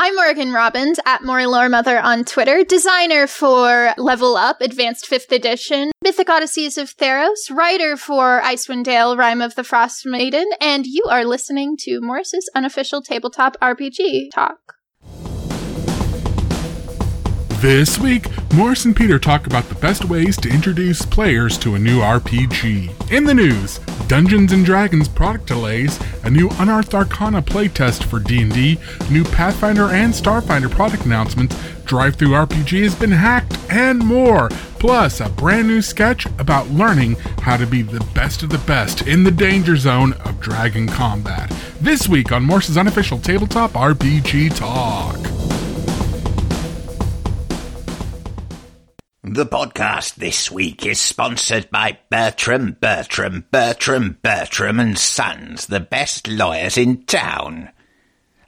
I'm Morgan Robbins at Mori Lore Mother on Twitter, designer for Level Up Advanced 5th Edition, Mythic Odysseys of Theros, writer for Icewind Dale, Rime of the Frost Maiden, and you are listening to Morrus's unofficial tabletop RPG talk. This week, Morrus and Peter talk about the best ways to introduce players to a new RPG. In the news, Dungeons Dragons product delays, a new Unearthed Arcana playtest for D&D, new Pathfinder and Starfinder product announcements, DriveThru RPG has been hacked, and more. Plus, a brand new sketch about learning how to be the best of the best in the danger zone of dragon combat. This week on Morrus's unofficial tabletop RPG talk. The podcast this week is sponsored by Bertram, Bertram, Bertram, Bertram and Sons, the best lawyers in town.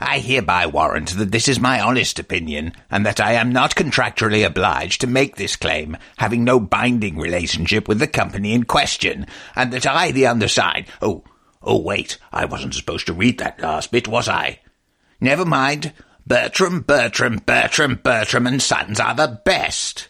I hereby warrant that this is my honest opinion, and that I am not contractually obliged to make this claim, having no binding relationship with the company in question, and that I, the undersigned, oh, oh wait, I wasn't supposed to read that last bit, was I? Never mind. Bertram, Bertram, Bertram, Bertram and Sons are the best.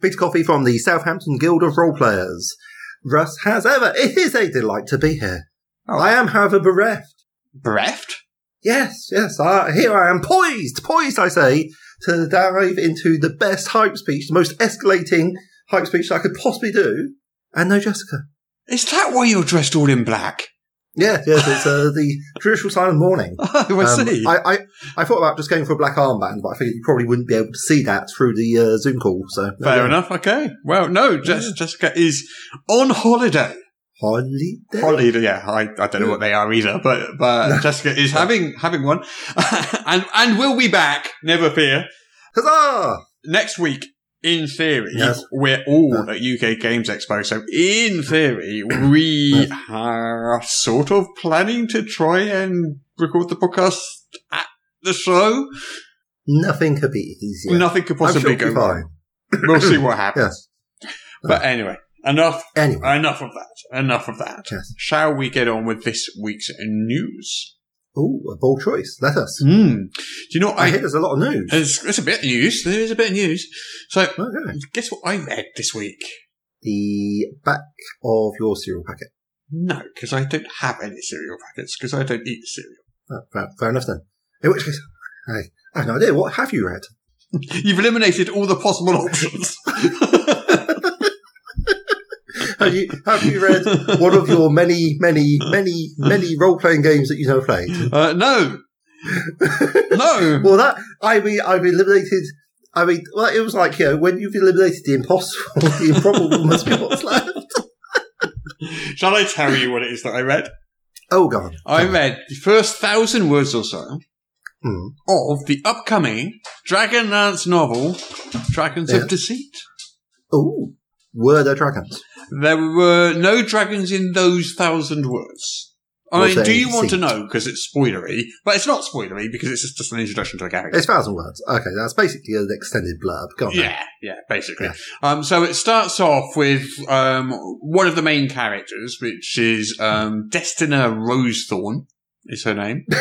Peter Coffey from the Southampton Guild of Role Players. Russ, as ever, it is a delight to be here. Oh. I am, however, bereft. Bereft? Yes, yes, I, here I am, poised, poised, I say, to dive into the best hype speech, the most escalating hype speech I could possibly do. And no Jessica. Is that why you're dressed all in black? Yes, yes, it's uh, the traditional sign of mourning. Oh, I see. I, I, I thought about just going for a black armband, but I figured you probably wouldn't be able to see that through the uh, Zoom call. So Fair yeah. enough, okay. Well, no, Jess, Jessica is on holiday. Holiday. Holiday, yeah, I, I don't know what they are either, but, but Jessica is having, having one. and, and we'll be back, never fear. Huzzah! next week, in theory, Yes. we're all at UK Games Expo. So, in theory, we are sort of planning to try and record the podcast at the show. Nothing could be easier. Nothing could I'm sure possibly go be wrong. We'll see what happens. Yes. But anyway, enough. Anyway, Enough of that. Enough of that. Yes. Shall we get on with this week's news? Ooh, a bold choice. Let us. Hmm. Do you know what I I? hear there's a lot of news. There's, there's a bit of news. There is a bit of news. So, Okay. guess what I read this week? The back of your cereal packet. No, because I don't have any cereal packets because I don't eat cereal. Oh, fair, fair enough then. In which case, I have no idea. What have you read? You've eliminated all the possible options. Have you, have you read one of your many, many, many, many role-playing games that you've never played? uh, no, no. Well, that I mean, I've eliminated. I mean, well, it was like you know, when you've eliminated the impossible, the improbable must be what's left. Shall I tell you what it is that I read? Oh God! I read the first thousand words or so Hmm. of the upcoming Dragonlance novel, Dragons Yeah. of Deceit. Oh, were there dragons? There were no dragons in those thousand words. I Was mean, do you want to know? Because it's spoilery, but it's not spoilery because it's just an introduction to a character. It's thousand words. Okay, that's basically an extended blurb. Go on. then. Yeah, yeah, basically. Yeah. Um, so it starts off with um, one of the main characters, which is um, Destina Rosethorn, is her name.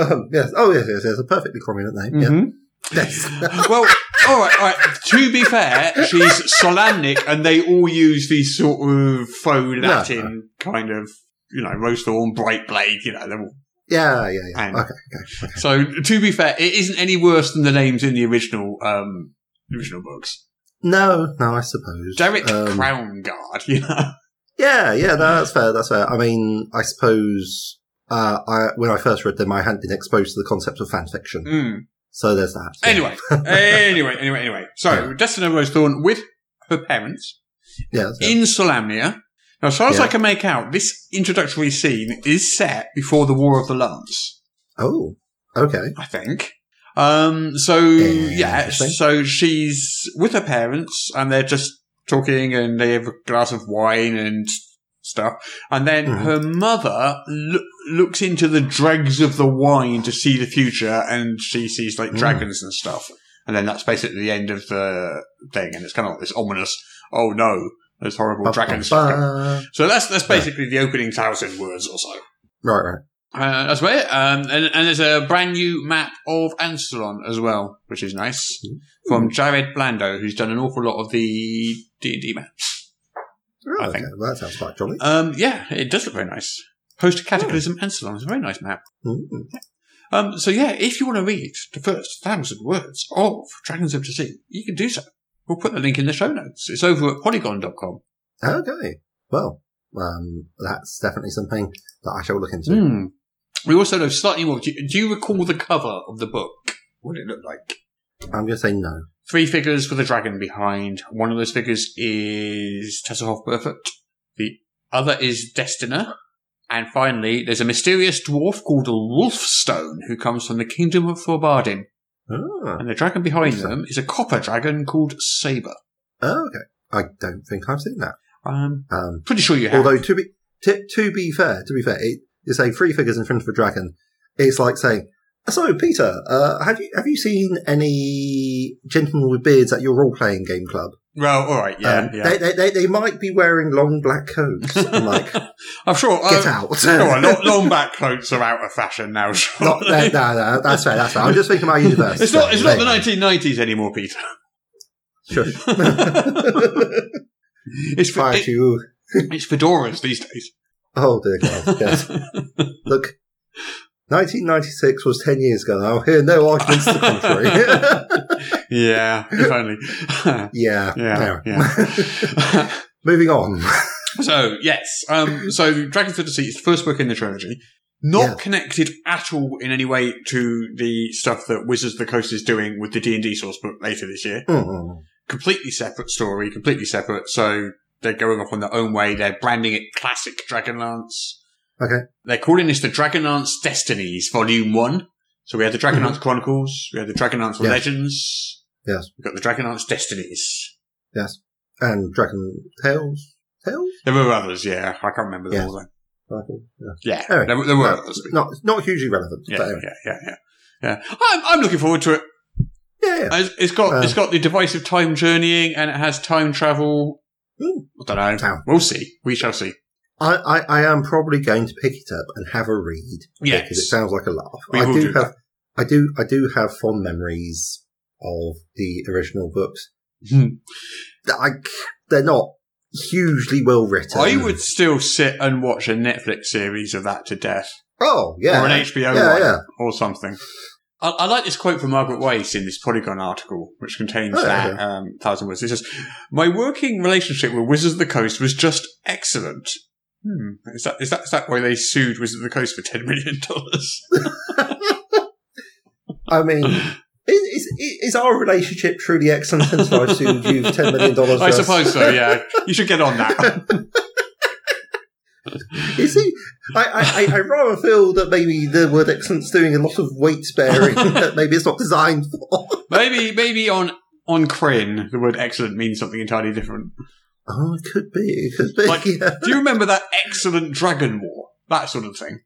Um, yes. Oh yes, yes, yes. A perfectly prominent name. Mm-hmm. Yeah. Yes. well, all right, all right. To be fair, she's Solamnic, and they all use these sort of faux Latin kind of, you know, Rosethorn, Brightblade, you know, they're all yeah, yeah, yeah. Okay, okay, okay. So, to be fair, it isn't any worse than the names in the original um, original books. No, no, I suppose. Derek Um, Crownguard, you know. Yeah, yeah, no, that's fair. That's fair. I mean, I suppose uh, I when I first read them, I hadn't been exposed to the concept of fan fiction, Mm. So there's that. Yeah. Anyway, anyway, anyway, anyway. So, Destina Rosethorn with her parents yeah, yeah. in Solamnia. Now, as far as Yeah. I can make out, this introductory scene is set before the War of the Lance. Oh, okay. I think. Um, so yeah, so she's with her parents and they're just talking and they have a glass of wine and stuff. And then Mhm. her mother loo- looks into the dregs of the wine to see the future and she sees like Mm. dragons and stuff. And then that's basically the end of the thing. And it's kind of like this ominous, oh no, there's horrible Ba- dragons. ba-. So that's, that's basically the opening thousand words or so. Right, right. Uh, that's about it. Um, and, and there's a brand new map of Ansalon as well, which is nice, from Jared Blando, who's done an awful lot of the D and D maps. Oh, I okay. think. Well, that sounds quite jolly. Um, yeah, it does look very nice. Post Cataclysm Ansalon is a very nice map. Mm. Um, so yeah, if you want to read the first thousand words of Dragons of Deceit, you can do so. We'll put the link in the show notes. It's over at polygon.com. Okay. Well, um, that's definitely something that I shall look into. Hmm. We also know slightly more. Do you, do you recall the cover of the book? What did it look like? I'm going to say no. Three figures with a dragon behind. One of those figures is Tasslehoff Burrfoot. The other is Destina. And finally, there's a mysterious dwarf called Wolfstone who comes from the kingdom of Thorbardin. Ah, And the dragon behind them is a copper dragon called Saber. oh, okay. I don't think I've seen that. Um, Um, pretty sure you have. although to be to, to be fair, to be fair, it, you say three figures in front of a dragon. It's like saying, "So, Peter, uh, have you have you seen any gentlemen with beards at your role playing game club? well, all right, yeah, Um, yeah. They, they, they, they might be wearing long black coats. I'm like, I'm sure. get uh, out. On, long, long back coats are out of fashion now. Not, no, no, that's fair. That's fair. I'm just thinking about university. It's not. It's not the 1990s anymore, Peter. Sure. It's for, it- you. it's fedoras these days. Oh dear God. Yes. Look, 1996 was 10 years ago. I'll hear no arguments to the contrary. yeah, if only. yeah. yeah, yeah. Moving on. so yes, um, so Dragons of Deceit is the first book in the trilogy. Not Yeah. connected at all in any way to the stuff that Wizards of the Coast is doing with the D and D source book later this year. Mm. Completely separate story, completely separate. So they're going off on their own way. They're branding it classic Dragonlance. Okay. They're calling this the Dragonlance Destinies Volume One. So we had the Dragonlance Chronicles, we had the Dragonlance Mm-hmm. Yes. Legends, Yes. We've got the Dragonlance Destinies. Yes. And Dragon Tales? Tales? There were others, yeah. I can't remember them Yes. all. Though. Yeah. Yeah, Anyway, there, were- there were no, others. not, not hugely relevant. Yeah, anyway. yeah, yeah, yeah, yeah. I'm, I'm looking forward to it. yeah. yeah. It's, got Uh, it's got the device of time journeying, and it has time travel. Hmm. I don't know. Wow. We'll see. We shall see. I, I, I am probably going to pick it up and have a read. Yes. Because it sounds like a laugh. We I do, do have, I do, I do have fond memories of the original books. Hmm. I, they're not hugely well written. I would still sit and watch a Netflix series of that to death, Oh, yeah. or an HBO yeah, one, yeah. or something. I, I like this quote from Margaret Weis in this Polygon article, which contains Oh, that okay. um, thousand words. It says, "My working relationship with Wizards of the Coast was just excellent." Hmm. Is that is that is that why they sued Wizards of the Coast for ten million dollars? I mean, is, is, is our relationship truly excellent since I've sued you for $10 million? I suppose so. Yeah, you should get on that. You see, I, I, I- I rather feel that maybe the word excellent's doing a lot of weight bearing that maybe it's not designed for. maybe maybe on on Krynn, the word excellent means something entirely different. Oh, it could be. It could be. Like- yeah. Do you remember that excellent dragon war? That sort of thing.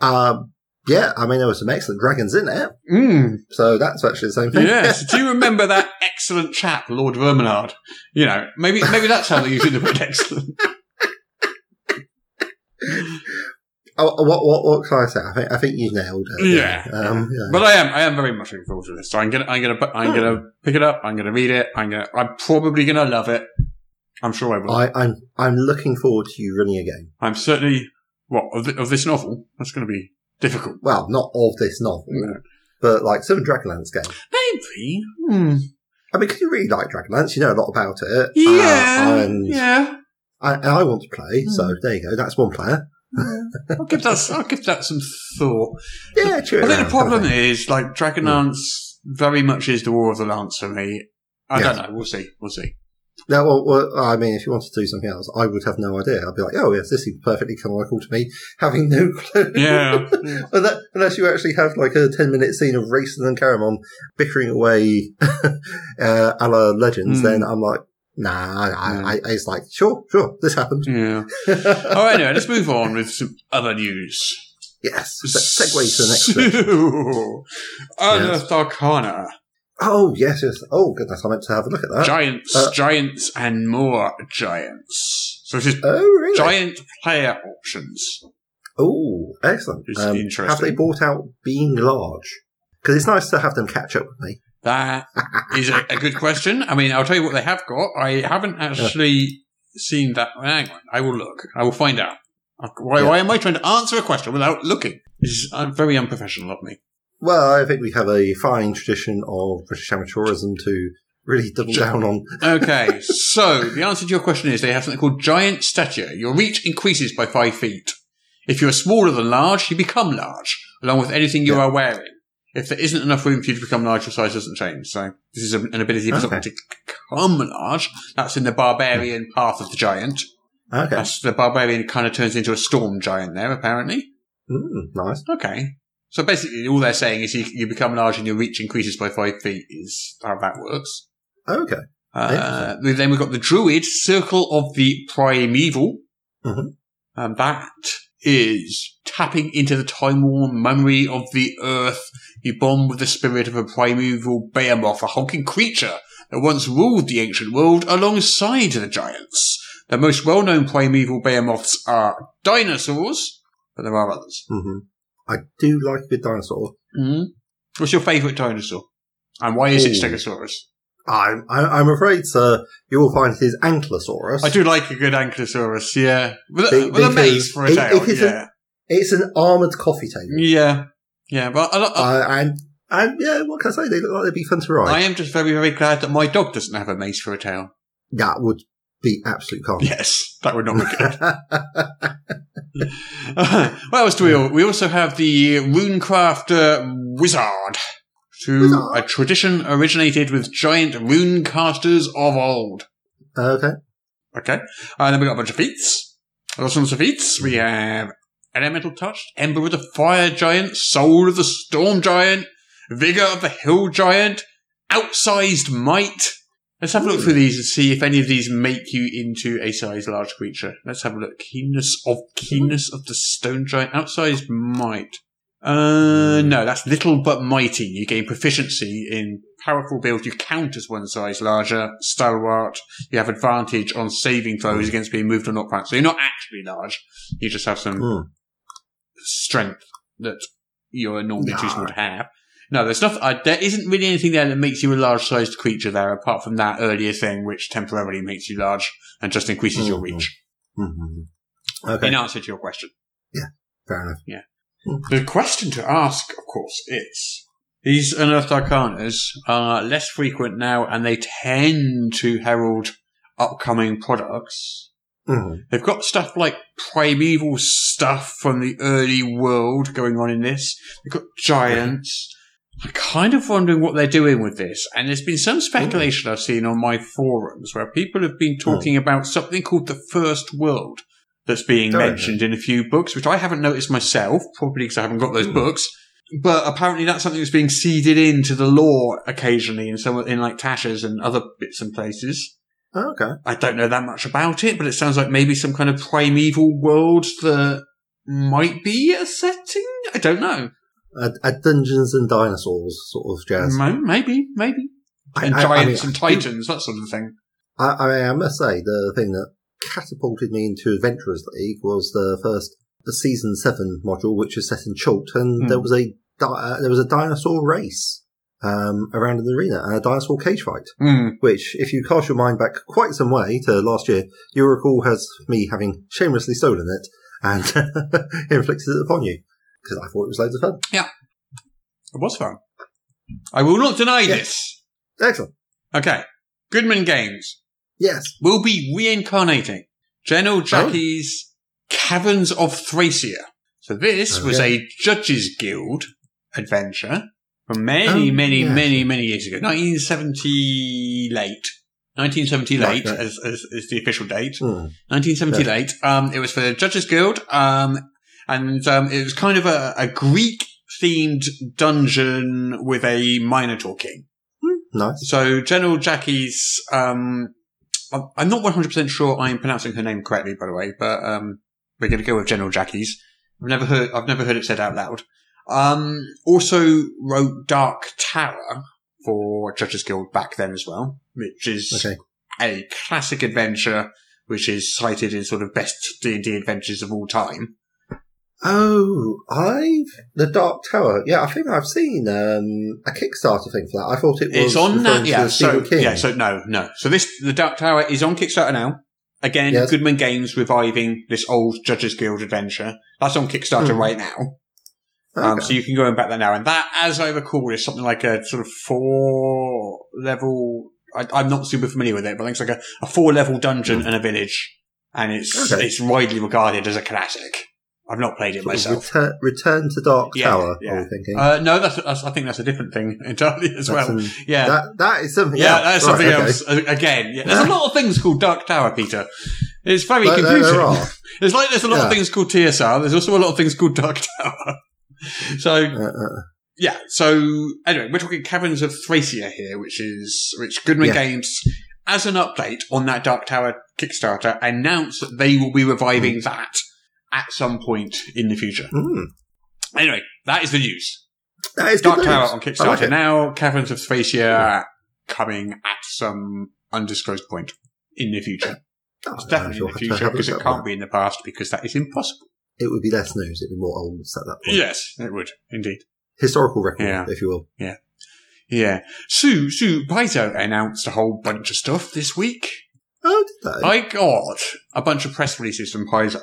Um, yeah, I mean, there were some excellent dragons in there, Mm. so that's actually the same thing. Yes. Do you remember that excellent chap, Lord Verminaard? You know, maybe maybe that's how they're using the word excellent. Oh, what, what, what can I say? I think, I think you nailed it. Yeah. Um, yeah. But I am I am very much looking forward to this. So I'm gonna I'm gonna I'm gonna pick it up. I'm gonna read it. I'm gonna I'm probably gonna love it. I'm sure I will. I, I'm, I'm looking forward to you running a game. I'm certainly what of, thi- of this novel. That's going to be difficult. Well, not of this novel, but like some Dragonlance game. Maybe. Hmm. I mean, because you really like Dragonlance, you know a lot about it. Yeah. Uh, and yeah. I, and I want to play, so Hmm. there you go. That's one player. I'll give that. I'll give that some thought. Yeah, true. I think the problem is like Dragonlance very much is the War of the Lance for me. I Yes. don't know. We'll see. We'll see. No, well, well, I mean, if you wanted to do something else, I would have no idea. I'd be like, oh, yes, this seems perfectly canonical to me, having no clue. Yeah. Unless, unless you actually have like a 10 minute scene of Raistlin and Caramon bickering away uh, a la Legends, Mm. then I'm like, nah, I, I, I, it's like, sure, sure, this happened. Yeah. All right, anyway, let's move on with some other news. yes. Se- segue to the next Unearthed Arcana. Oh, yes, yes. Oh, goodness, I meant to have a look at that. Giants, Uh, giants, and more giants. So this is oh, really? giant player options. Oh, excellent. Um, interesting. Have they bought out being large? Because it's nice to have them catch up with me. That is a, a good question. I mean, I'll tell you what they have got. I haven't actually seen that. Hang on, I will look. I will find out. Why, Yeah. why am I trying to answer a question without looking? This is uh, very unprofessional of me. Well, I think we have a fine tradition of British amateurism to really double down on. Okay, so the answer to your question is they have something called giant stature. Your reach increases by five feet. If you are smaller than large, you become large, along with anything you Yeah. are wearing. If there isn't enough room for you to become large, your size doesn't change. So this is an ability for Okay. someone to become large. That's in the barbarian path of the giant. Okay. That's the barbarian kind of turns into a storm giant there, apparently. Mm, nice. Okay. So basically, all they're saying is you, you become large and your reach increases by five feet is how that works. Okay. Uh, then we've got the Druid Circle of the Primeval. Mhm. And that is tapping into the time-worn memory of the earth. You bond with the spirit of a primeval behemoth, a hulking creature that once ruled the ancient world alongside the giants. The most well-known primeval behemoths are dinosaurs, but there are others. hmm I do like a good dinosaur. Mm. What's your favourite dinosaur? And why is it Stegosaurus? I'm, I- I'm afraid, sir, you will find it is Ankylosaurus. I do like a good Ankylosaurus, yeah. With, Be- a- with a because mace for a it- tail, it is a- yeah. It's an armoured coffee table. Yeah. Yeah, but I, I, Uh, and, and yeah, what can I say? They look like they'd be fun to ride. I am just very, very glad that my dog doesn't have a mace for a tail. that would be absolute carnage. Yes, that would not be good. what else do we? We also have the Runecrafter uh, Wizard, who Wizard. a tradition originated with giant rune casters of old. okay. Okay, and then we got a bunch of feats. Lots of feats. We have Elemental Touch, Ember of the Fire Giant, Soul of the Storm Giant, Vigor of the Hill Giant, Outsized Might. Let's have a look through these and see if any of these make you into a size large creature. Let's have a look. Keenness of Keenness of the Stone Giant, Outsized Might. Uh, no, that's little but mighty. You gain proficiency in powerful build. You count as one size larger. Stalwart. You have advantage on saving throws against being moved or knocked back. So you're not actually large. You just have some Hmm. strength that you're normally too Nah. small to have. No, there's not. Uh, there isn't really anything there that makes you a large-sized creature there, apart from that earlier thing, which temporarily makes you large and just increases your Mhm. reach. Mhm. Okay. In answer to your question, Yeah, Fair enough. Yeah, the question to ask, of course, is these unearthed arcanas are less frequent now, and they tend to herald upcoming products. Mhm. They've got stuff like primeval stuff from the early world going on in this. They've got giants. I'm kind of wondering what they're doing with this. And there's been some speculation I've seen on my forums where people have been talking about something called the First World that's being Oh, yeah. mentioned in a few books, which I haven't noticed myself, probably because I haven't got those Hmm. books. But apparently that's something that's being seeded into the lore occasionally in some in like Tasha's and other bits and places. Okay. I don't know that much about it, but it sounds like maybe some kind of primeval world that might be a setting. I don't know. A, a Dungeons and Dinosaurs sort of jazz. Maybe, maybe. I- And I- I giants mean, and I titans, that sort of thing. I, I, mean, I must say, the thing that catapulted me into Adventurers League was the first, the season seven module, which is set in Chult, and Hmm. there was a di- uh, there was a dinosaur race um, around in the arena and a dinosaur cage fight. Hmm. Which, if you cast your mind back quite some way to last year, you'll recall has me having shamelessly stolen it and inflicted it upon you because I thought it was loads of fun. Yeah. It was fun. I will not deny Yeah. this. Excellent. Okay. Goodman Games Yes. we'll be reincarnating Jennell Oh. Jackie's Caverns of Thracia. So this was a Judges Guild adventure from many, Oh, many, yeah. many, many years ago. 1970 late. 1978 Right, right. As, as, is the official date. Hmm. 1978. Um, it was for the Judges Guild, um, and um, it was kind of a, a Greek themed dungeon with a Minotaur king. Nice. So Jennell Jaquays, um, I'm- not 100% sure I'm pronouncing her name correctly, by the way, but um, we're going to go with Jennell Jaquays. I've never heard, I've never heard it said out loud. Um, also wrote Dark Tower for Judges Guild back then as well, which is Okay. a classic adventure, which is cited in sort of best D and D adventures of all time. Oh, I've the Dark Tower. Yeah, I think I've seen um, a Kickstarter thing for that. I thought it was It's on that, yeah. So King. yeah, so no, no. So this the Dark Tower is on Kickstarter now. Again, Yes. Goodman Games reviving this old Judges Guild adventure. That's on Kickstarter Hmm. right now. Um, so you can go and back that now. And that, as I recall, is something like a sort of four level. I, I'm not super familiar with it, but I think it's like a, a four level dungeon and a village, and it's Hmm. Okay. it's widely regarded as a classic. I've not played it myself. Return, return to Dark Yeah, Tower. yeah. Are we thinking? Uh, no, that's, that's I think that's a different thing entirely as That's well. an- yeah, that that is something. Yeah, else. that's something else. Uh, Again, yeah. there's a lot of things called Dark Tower, Peter. It's very there- confusing. there are. There's like there's a lot of things called TSR. There's also a lot of things called Dark Tower. so Uh, uh, yeah. So anyway, we're talking Caverns of Thracia here, which is which Goodman Yeah. Games, as an update on that Dark Tower Kickstarter, announced that they will be reviving that at some point in the future. mm. Anyway, that is the news. That is Dark Tower on Kickstarter like now. Caverns of Thracia coming at some undisclosed point in the future. Oh, It's definitely shall in the future because it can't be in the past because that is impossible. It would be less news. It'd be more old at that point. Yes, it would indeed. Historical record, Yeah. if you will. Yeah. Yeah. Sue Sue Paizo announced a whole bunch of stuff this week. Oh, did they? I got a bunch of press releases from Paizo.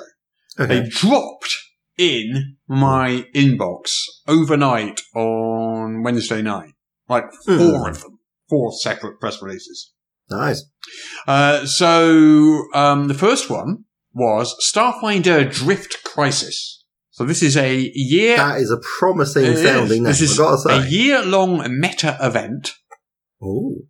Okay. They dropped in my inbox overnight on Wednesday night. Like four Hmm. of them. Four separate press releases. Nice. Uh, so um, the first one was Starfinder Drift Crisis. So this is a year. That is a promising sounding. This is I've got to a say. year-long meta event. Ooh.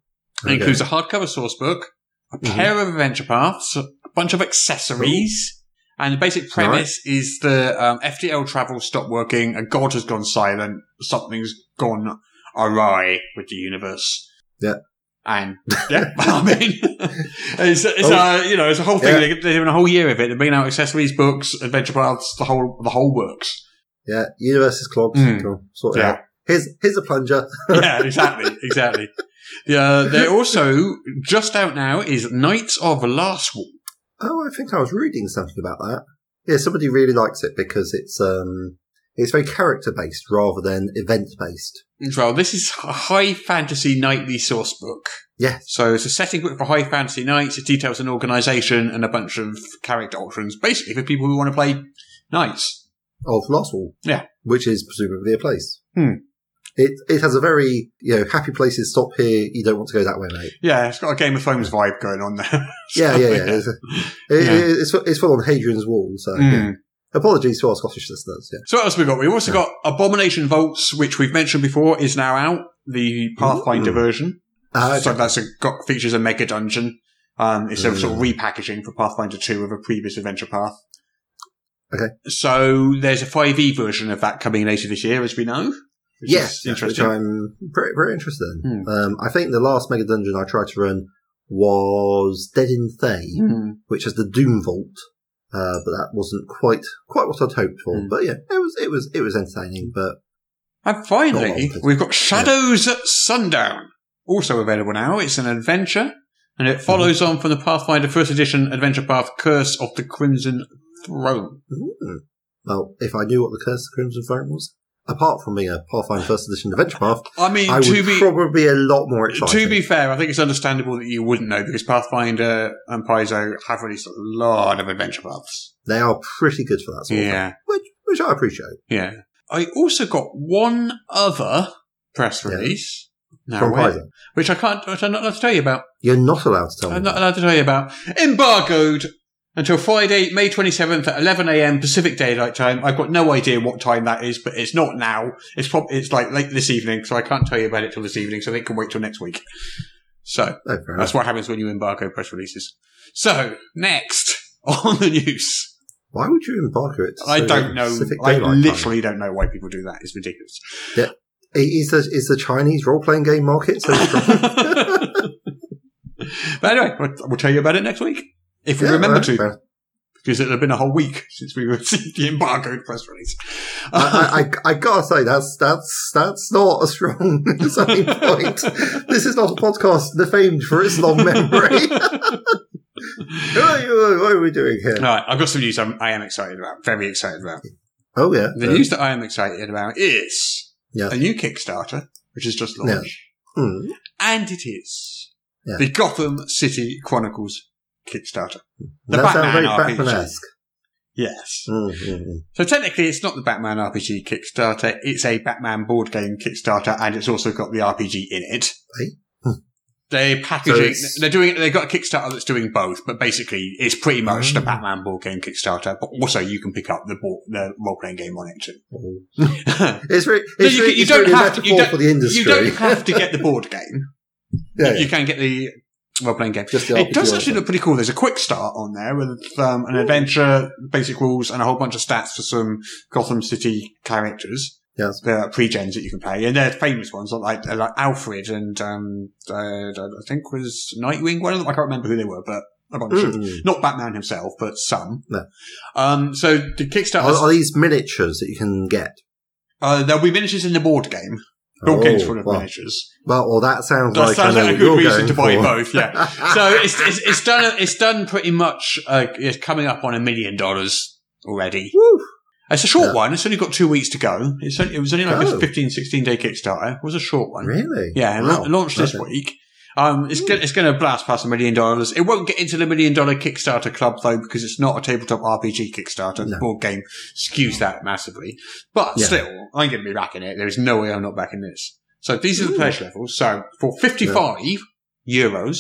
It includes a hardcover source book, a Mhm. pair of adventure paths, a bunch of accessories, and the basic premise is the um, FTL travel stopped working, a god has gone silent, something's gone awry with the universe. Yeah. And yeah, I mean, it's, it's Oh. a you know it's a whole thing. Yeah. They- They're doing a whole year of it. They're bringing out accessories, books, adventure paths, the whole the whole works. Yeah, universe is clogged. Mm. Cool. Sort Yeah. out. Here's here's a plunger. yeah, exactly, exactly. Yeah, they're also just out now is Knights of Lastwall. Oh, I think I was reading something about that. Yeah, somebody really likes it because it's um it's very character based rather than event based. Well, this is a high fantasy nightly source book. Yes. So it's a setting book for high fantasy knights. It details an organization and a bunch of character options, basically for people who want to play knights. Of Lost Wall. Yeah. Which is presumably a place. Hmm. It it has a very you know happy places stop here. You don't want to go that way, mate. Yeah, it's got a Game of Thrones vibe going on there. Yeah, So, yeah, yeah. It's, it, Yeah. it's it's full on Hadrian's Wall. So Mm. yeah. apologies to our Scottish listeners. Yeah. So what else we got? We've also got Abomination Vaults, which we've mentioned before, is now out. The Pathfinder Ooh. version. So okay. that's a, got features a mega dungeon. Um, it's a Mm. sort of repackaging for Pathfinder 2 of a previous adventure path. Okay. So there's a 5e version of that coming later this year, as we know. Yes, interesting. I'm very, very interested in. Hmm. Um, I think the last mega dungeon I tried to run was Dead in Thay, Hmm. which is the Doom Vault, uh, but that wasn't quite quite what I'd hoped for. Hmm. But yeah, it was it was it was entertaining. But And finally, we've got Shadows at Sundown, also available now. It's an adventure, and it follows Mm-hmm. on from the Pathfinder First Edition Adventure Path Curse of the Crimson Throne. mm, well, if I knew what the Curse of the Crimson Throne was, apart from being a Pathfinder First Edition Adventure Path, I mean, I to would be probably a lot more excited. to be fair, I think it's understandable that you wouldn't know because Pathfinder and Paizo have released a lot of adventure paths. they are pretty good for that sort of thing, Yeah, which which I appreciate. yeah. I also got one other press Yeah. release. Now, From where- Paizo. which I can't, which I'm not allowed to tell you about. You're not allowed to tell me. I'm not allowed to tell you about. Embargoed until Friday, May 27th at 11 a.m. Pacific Daylight Time. I've got no idea what time that is, but it's not now. It's probably, it's like late this evening, so I can't tell you about it till this evening, so they can wait till next week. So Oh, that's what happens when you embargo press releases. So next on the news, Why would you embargo it? I don't know. I Daylight Time? literally don't know why people do that. It's ridiculous. Yeah. Is the is the Chinese role playing game market so strong? but anyway, we'll, we'll tell you about it next week if we Yeah, remember right, to, fair. because it'll have been a whole week since we received the embargoed press release. I, I, I gotta say that's that's that's not a strong selling point. This is not a podcast defamed for its long memory. what, are you- what are we doing here? All right, I've got some news I'm, I am excited about. Very excited about. Oh yeah, The yeah. news that I am excited about is Yeah. a new Kickstarter, which has just launched, Hmm. and it is the Gotham City Chronicles Kickstarter. The that sounds very Batman RPG. Batman-esque. Yes. Mm, mm, mm. So technically, it's not the Batman RPG Kickstarter. It's a Batman board game Kickstarter, and it's also got the RPG in it. Hey. Hmm. They're So packaging. it's- they're doing. They've got a Kickstarter that's doing both, but basically, it's pretty much the Oh. Batman board game Kickstarter. But also, you can pick up the board, the role playing game on it too. It's, re- No, it's, you, re- can- you don't really have to. You don't, for the industry. you don't have to get the board game. yeah, You, yeah. you can get the role playing game. Just the It does actually also. look pretty cool. There's a quick start on there with um, an adventure, basic rules, and a whole bunch of stats for some Gotham City characters. Yes. The pre-gens that you can play, and they're famous ones like like Alfred and um, uh, I think was Nightwing. One of them. I can't remember who they were, but a bunch of Mm. not Batman himself, but some. No. Um, so the Kickstarter, Are, are these miniatures that you can get? uh, there'll be miniatures in the board game. Board game's Oh, full of well, miniatures. well, well, that sounds That like sounds like a good reason to buy for. both, yeah. So it's, it's it's done it's done pretty much uh, it's coming up on a million dollars already. Woo. It's a short Yeah. one. It's only got two weeks to go. It's only, it was only like Oh. a 15, 16 day Kickstarter. It was a short one. Really? Yeah, Wow. la- launched this Okay. week. Um, it's going it's going to blast past a million dollars. It won't get into the million dollar Kickstarter club though because it's not a tabletop RPG Kickstarter. The No. board game skews that massively. But Yeah. still, I'm going to be backing it. There is no way I'm not backing this. So these are the Ooh. pledge levels. So for 55 euros,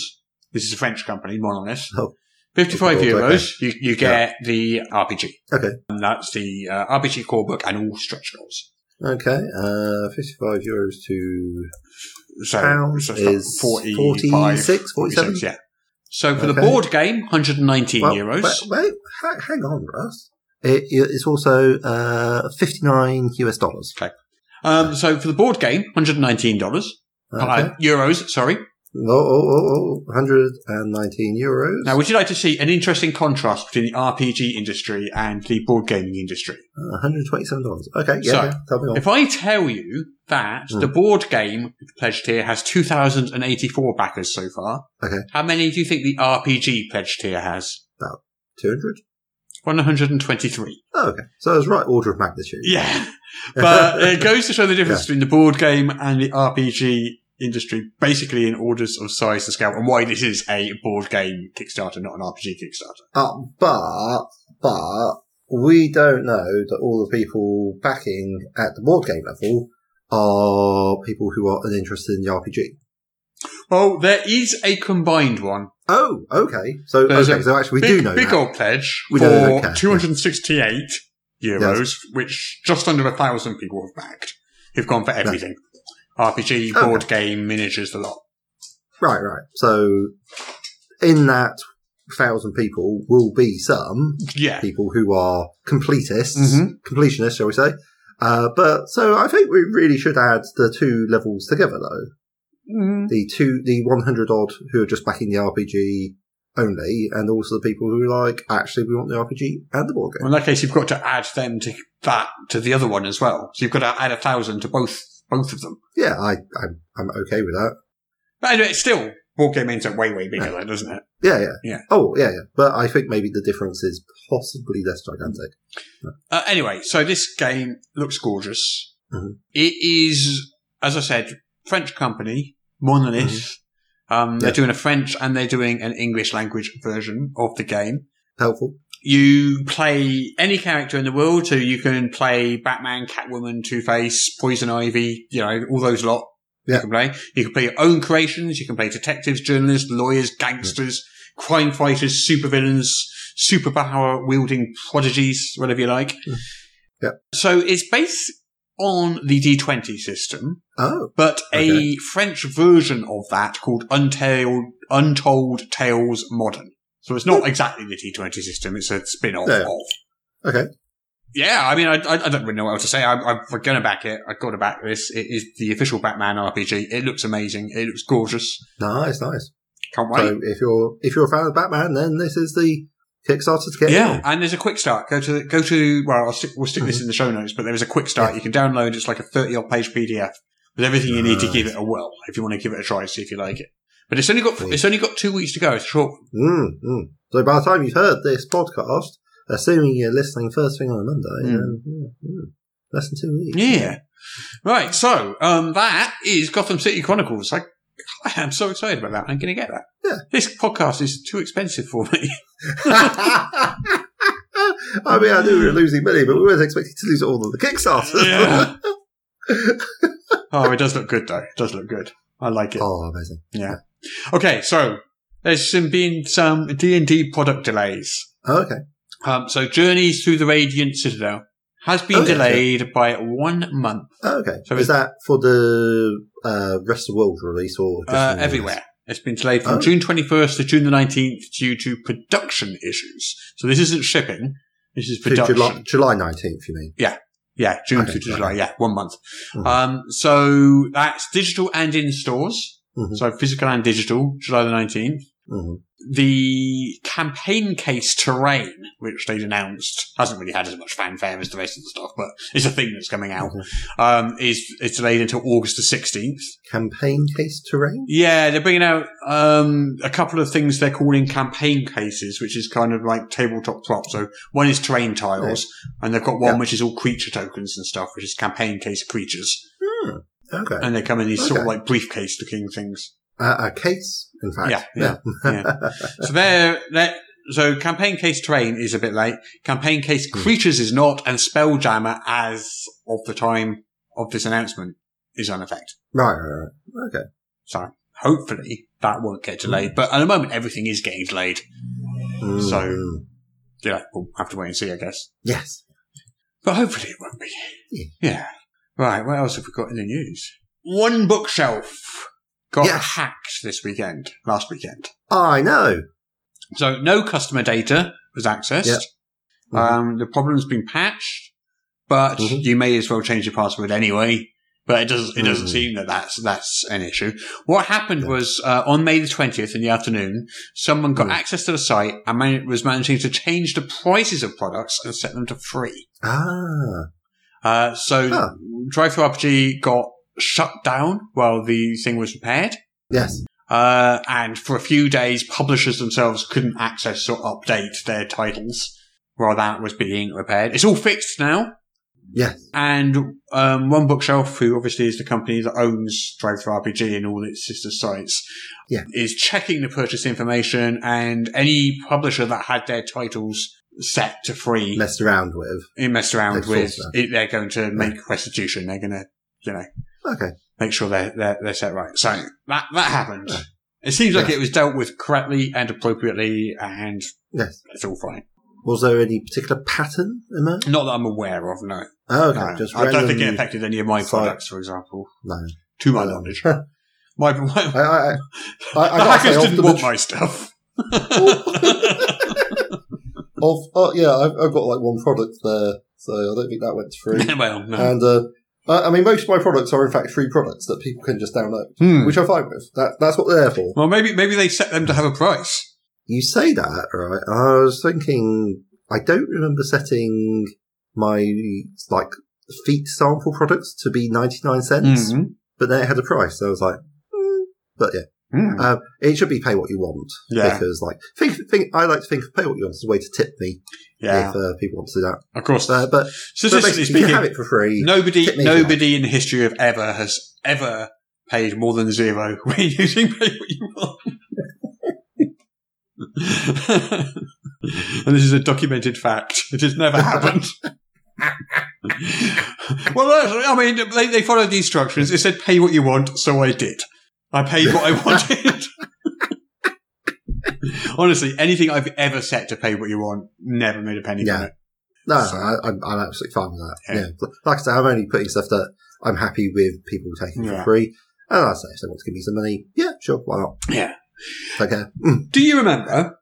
this is a French company, more or less. Oh. 55 Okay. euros, you, you get the RPG. Okay. And that's the uh, RPG core book and all stretch goals. Okay. Uh, 55 euros to So, Pounds so is 45, 46, 47? 46, yeah. So for the board game, 119 Well, euros. Wait, wait hang on, Russ. It, it's also uh, 59 US dollars. Okay. Um, so for the board game, $119. Okay. Uh, euros, sorry. Oh, oh, oh, oh, 119 euros. Now, would you like to see an interesting contrast between the RPG industry and the board gaming industry? Uh, $127. Okay, yeah, So, yeah, tell me on. If I tell you that Hmm. the board game pledge tier has 2,084 backers so far, Okay. how many do you think the RPG pledge tier has? About 200? 123. Oh, okay. So it's right order of magnitude. Yeah. But it goes to show the difference Yeah. between the board game and the RPG industry, basically in orders of size and scale, and why this is a board game Kickstarter, not an RPG Kickstarter. Uh, but, but, we don't know that all the people backing at the board game level are people who are uninterested in the RPG. Well, there is a combined one. Oh, okay. So, There's okay, so actually we big, do know big that. old pledge We for okay. 268 euros, which just under a thousand people have backed, who've gone for everything. RPG, Okay. board game, miniatures, the lot. Right, right. So, in that thousand people will be some Yeah. people who are completists, Mhm. completionists, shall we say. Uh, but, so I think we really should add the two levels together though. Mm. The two, the 100 odd who are just backing the RPG only, and also the people who are like, actually, we want the RPG and the board game. Well, in that case, you've got to add them to that to the other one as well. So you've got to add a thousand to both both of them. Yeah, I, I'm, I'm okay with that. But anyway, it's still board game ends up way way bigger, though, doesn't it? Yeah, yeah. Yeah. Oh, yeah, yeah. But I think maybe the difference is possibly less gigantic. Uh, anyway, so this game looks gorgeous. Mhm. It is, as I said, French company, Monolith. Um, they're Mm-hmm. Yeah. doing a French and they're doing an English language version of the game. Helpful. You play any character in the world, so you can play Batman, Catwoman, Two Face, Poison Ivy, you know, all those lot. You Yeah. can play. You can play your own creations. You can play detectives, journalists, lawyers, gangsters, crime fighters, supervillains, superpower wielding prodigies, whatever you like. Yeah. So it's based on the D20 system, Oh, but a French version of that called Untold, Untold Tales Modern. So it's not exactly the T20 system, it's a spin off Yeah. of. okay. Yeah, I mean, I, I, I don't really know what else to say. I, I'm going to back it. I've got to back this. It is the official Batman RPG. It looks amazing. It looks gorgeous. Nice, nice. Can't wait. So if you're if you're a fan of Batman, then this is the Kickstarter to get yeah, and there's a quick start. Go to go to well, I'll stick, we'll stick this mm-hmm. in the show notes, but there is a quick start. Yeah. You can download. It's like a 30 odd page PDF with everything you need to give it a whirl if you want to give it a try, see if you like it. But it's only got it's only got two weeks to go. It's short. Mm, mm. So by the time you've heard this podcast, assuming you're listening first thing on a Monday, Mm. mm, less than two weeks. Yeah. Right. So um, that is Gotham City Chronicles. I I am so excited about that. I'm going to get that. Yeah. This podcast is too expensive for me. I mean, I knew we were losing money, but we weren't expecting to lose all of the Kickstarters. Yeah. oh, it does look good though. It does look good. I like it. oh, amazing. Okay, so there's some been some D and D product delays. Oh, okay. Um, so Journeys Through the Radiant Citadel has been Oh, yeah, delayed by one month Oh, okay. So is that for the uh, rest of the world release or uh, in the US? everywhere. It's been delayed from Oh. June 21st to June the 19th due to production issues. So this isn't shipping. This is production. July, July 19th, you mean? Yeah, Yeah. June Okay, to. July. Yeah, one month. Mhm. Um, so that's digital and in stores. Mhm. So physical and digital, July the 19th. hmm the campaign case terrain, which they'd announced, hasn't really had as much fanfare as the rest of the stuff, but it's a thing that's coming out. Um, is is delayed until August the sixteenth. Campaign case terrain? Yeah, they're bringing out um, a couple of things they're calling campaign cases, which is kind of like tabletop props. So one is terrain tiles, and they've got one Yeah. which is all creature tokens and stuff, which is campaign case creatures, Okay. and they come in these sort of like briefcase looking things. Uh, a case, in fact. Yeah, yeah, yeah. So they're, they're, so campaign case terrain is a bit late. Campaign case Hmm. creatures is not, and spelljammer as of the time of this announcement is unaffected. right, right, right. Okay. So hopefully that won't get delayed. But at the moment, everything is getting delayed. Mm, So- mm. Yeah, we'll have to wait and see, I guess. Yes. But hopefully it won't be. Yeah. Yeah. Right. What else have we got in the news? One bookshelf got Yes. hacked this weekend, last weekend. I know. So no customer data was accessed. Yep. Mhm. Um, the problem's been patched, but Mhm. you may as well change your password anyway. But it doesn't. It doesn't Mhm. seem that that's that's an issue. What happened Yeah. was uh, on May the twentieth in the afternoon, someone got Mm. access to the site and man- was managing to change the prices of products and set them to free. Ah. Uh, so Huh. DriveThru RPG got shut down while the thing was repaired. Yes. Uh, and for a few days, publishers themselves couldn't access or update their titles while that was being repaired. It's all fixed now. Yes. And um, One Bookshelf, who obviously is the company that owns DriveThru RPG and all its sister sites, Yeah. is checking the purchase information and any publisher that had their titles set to free Messed around with. it messed around with, it, they're going to make restitution. They're going to, you know, Okay. make sure they're, they're, they're set right. So that, that happened. It seems like Yeah. it was dealt with correctly and appropriately and Yes. it's all fine. Was there any particular pattern emerged? Not that I'm aware of, no. Oh, okay. No. Just I don't think it affected any of my products, for example, No. to my No. knowledge. My, my, I, I, I, I, the I gotta hackers didn't want my stuff. of, oh, yeah, I've, I've got like one product there, so I don't think that went free. well, no. and, uh, I I mean, most of my products are in fact free products that people can just download, Hmm. which I'm fine with. That, that's what they're for. Well, maybe maybe they set them to have a price. You say that, right? I was thinking, I don't remember setting my, like, feet sample products to be 99 cents, Mhm. but then it had a price, so I was like, mm. but yeah. Mm. Um, it should be pay what you want. Yeah. Because, like, think, think, I like to think of pay what you want as a way to tip me Yeah, if uh, people want to do that. of course. Uh, but, but Statistically basically, you speaking, have it for free. Nobody, Tip me if you nobody in the history of ever has ever paid more than zero when using pay what you want. and this is a documented fact. It has never happened. well, I mean, they, they followed the instructions. It said pay what you want, so I did. I paid what I wanted. Honestly, anything I've ever set to pay what you want never made a penny from it. No, So- I, I'm, I'm absolutely fine with that. Yeah. Yeah. Like I say, I'm only putting stuff that I'm happy with people taking Yeah. for free. And I say, if they want to give me some money, yeah, sure, why not? Yeah. Okay. Mm. Do you remember?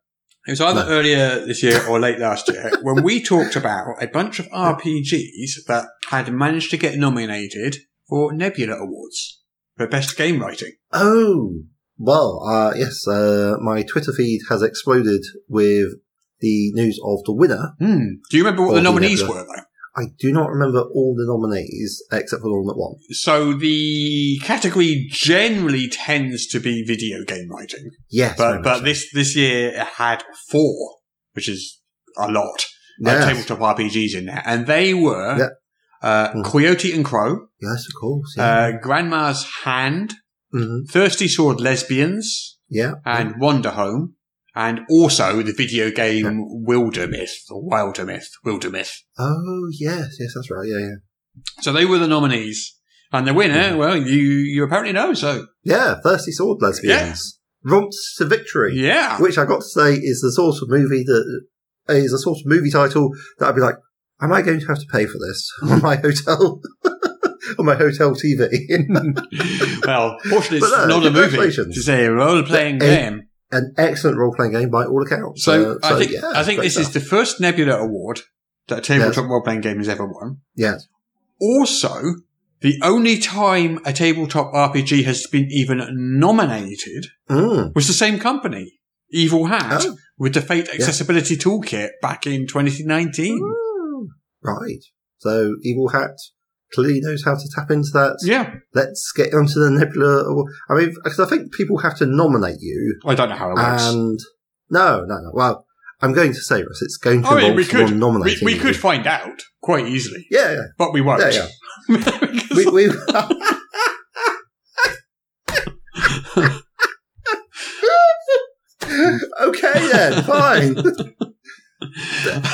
It was either No. earlier this year or late last year when we talked about a bunch of RPGs that had managed to get nominated for Nebula Awards for best game writing. Oh, well, uh, yes, uh, my Twitter feed has exploded with the news of the winner. Hmm. Do you remember what the nominees were though? I do not remember all the nominees except for the one that won. So the category generally tends to be video game writing, Yes, but but much this this year it had four, which is a lot. so. Uh, tabletop RPGs in there, and they were Yeah. Uh, Mm. Coyote and Crow, yes, of course. Yeah. uh, Grandma's Hand, hmm Thirsty Sword Lesbians, yeah. and Wonder Home, and also the video game Wildermyth or Wildermyth, Wildermyth. Oh, yes, yes, that's right. Yeah, yeah. So they were the nominees, and the winner, Mhm. well, you you apparently know. So Yeah, Thirsty Sword Lesbians. Yes. Romps to Victory. yeah, Which I got to say is the sort of movie that is a sort of movie title that I'd be like, am I going to have to pay for this on my hotel? on my hotel TV? well, fortunately, it's not a movie. It's a role playing game. An excellent role playing game by all accounts. So, Uh, I think yeah, I think this is the first Nebula Award that a tabletop role playing game has ever won. Yes. Also, the only time a tabletop RPG has been even nominated Mm. was the same company, Evil Hat, Oh. with the Fate Accessibility Toolkit back in 2019. Right. So Evil Hat clearly knows how to tap into that. Yeah, Let's get onto the Nebula. I mean, because I think people have to nominate you, I don't know how it works. and no, no, no. Well, I'm going to say, Russ, it's going to oh, I mean, involve we could we, we could find out quite easily, Yeah, yeah. but we won't. Yeah, We, we okay then, fine.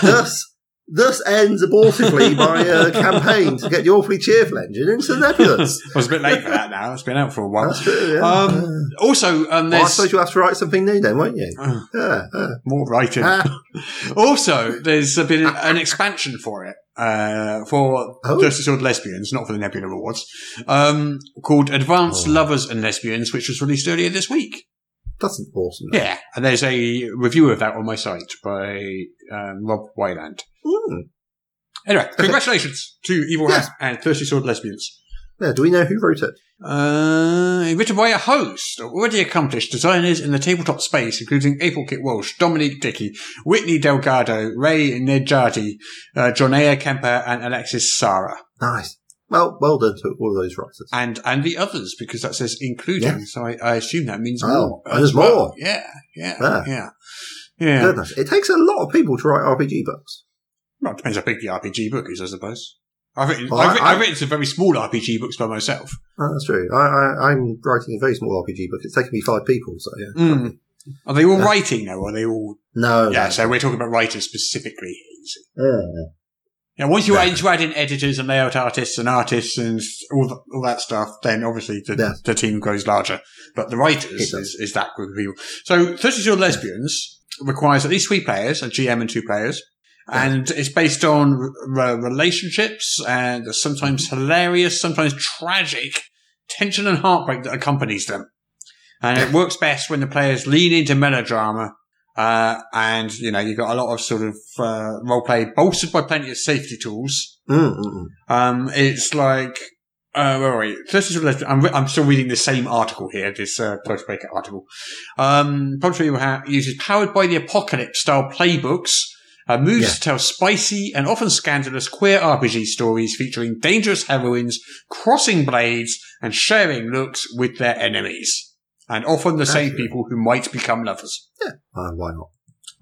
thus, thus ends abortively my uh, campaign to get the awfully cheerful engine into the nebulas. I was a bit late for that now. It's been out for a while. That's true. Yeah. Um, also, um, well, I suppose you'll have to write something new then, won't you? Uh, Yeah. more writing. Ah. also, there's been an, an expansion for it. Uh, for Oh. Thirsty Sword Lesbians, not for the Nebula Awards, um, called Advanced Oh. Lovers and Lesbians, which was released earlier this week. That's awesome. Yeah, and there's a review of that on my site by um, Rob Wyland. Mm. Anyway, congratulations to Evil Yes. Hat and Thirsty Sword Lesbians. Yeah, do we know who wrote it? Uh, written by a host of already accomplished designers in the tabletop space, including April Kit Walsh, Dominique Dickey, Whitney Delgado, Rae Nedjadi, uh, Jonaya Kemper, and Alexis Sara. Nice. Well, well done to all of those writers. And, and the others, because that says including, Yes. so I, I assume that means Oh, more. there's well. more. Yeah, yeah, Yeah. yeah. Yeah. Goodness, it takes a lot of people to write RPG books. Well, it depends how big the RPG book is, I suppose. I've written, Well, I've, written, I- I've written some very small RPG books by myself. Oh, that's true. I, I, I'm writing a very small RPG book. It's taken me five people, so yeah. Mm. Are they all Yeah. writing now? Or are they all? No. yeah. no. So we're talking about writers specifically. You. Yeah. Once you Yeah. add, you add in editors and layout artists and artists and all, the, all that stuff, then obviously the, Yeah. the team grows larger. But the writers is, is that group of people. So Thirsty Sword Lesbians requires at least three players, a GM and two players. Yeah. And it's based on r- relationships and sometimes mm-hmm. hilarious, sometimes tragic tension and heartbreak that accompanies them. And it works best when the players lean into melodrama. Uh, and, you know, you've got a lot of sort of, uh, role play bolstered by plenty of safety tools. Mm, mm, mm. Um, it's like, uh, where are we? First is Lesbian- I'm, re- I'm still reading the same article here, this, uh, Breaker article. Um, ha- uses powered by the apocalypse style playbooks, uh, moves Yeah. to tell spicy and often scandalous queer RPG stories featuring dangerous heroines, crossing blades, and sharing looks with their enemies. And often the same people who might become lovers. Uh, why not?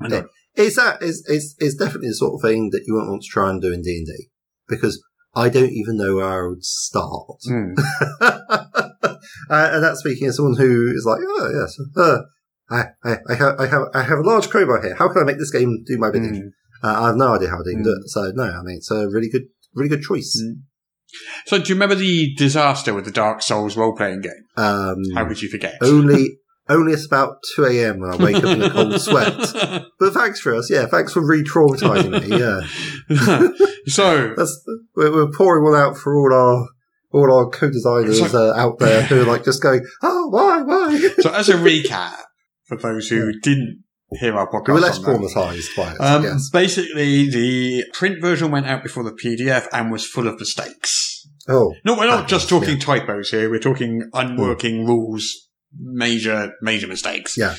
I know. It's that. It's, it's, it's definitely the sort of thing that you won't want to try and do in D and D because I don't even know where I would start. Mm. uh, and that's speaking as someone who is like, oh yes, uh, I, I, I, have, I have, I have a large crowbar here. How can I make this game do my bidding? Mm. Uh, I have no idea how to do Mm. it. So no, I mean, it's a really good, really good choice. Mm. So do you remember the disaster with the Dark Souls role playing game? Um, How could you forget? only, only at about 2 a.m. when I wake up in a cold sweat. But thanks for us. Yeah, thanks for re-traumatizing me. Yeah. so That's, we're, we're pouring one out for all our all our co-designers like- uh, out there who are like just going, oh, why, why? so as a recap for those who didn't hear our podcast, We're less traumatized by it. Um, yes. Basically, the print version went out before the PDF and was full of mistakes. Oh, No, we're not just yeah. talking typos here. We're talking unworking rules, major, major mistakes. Yeah.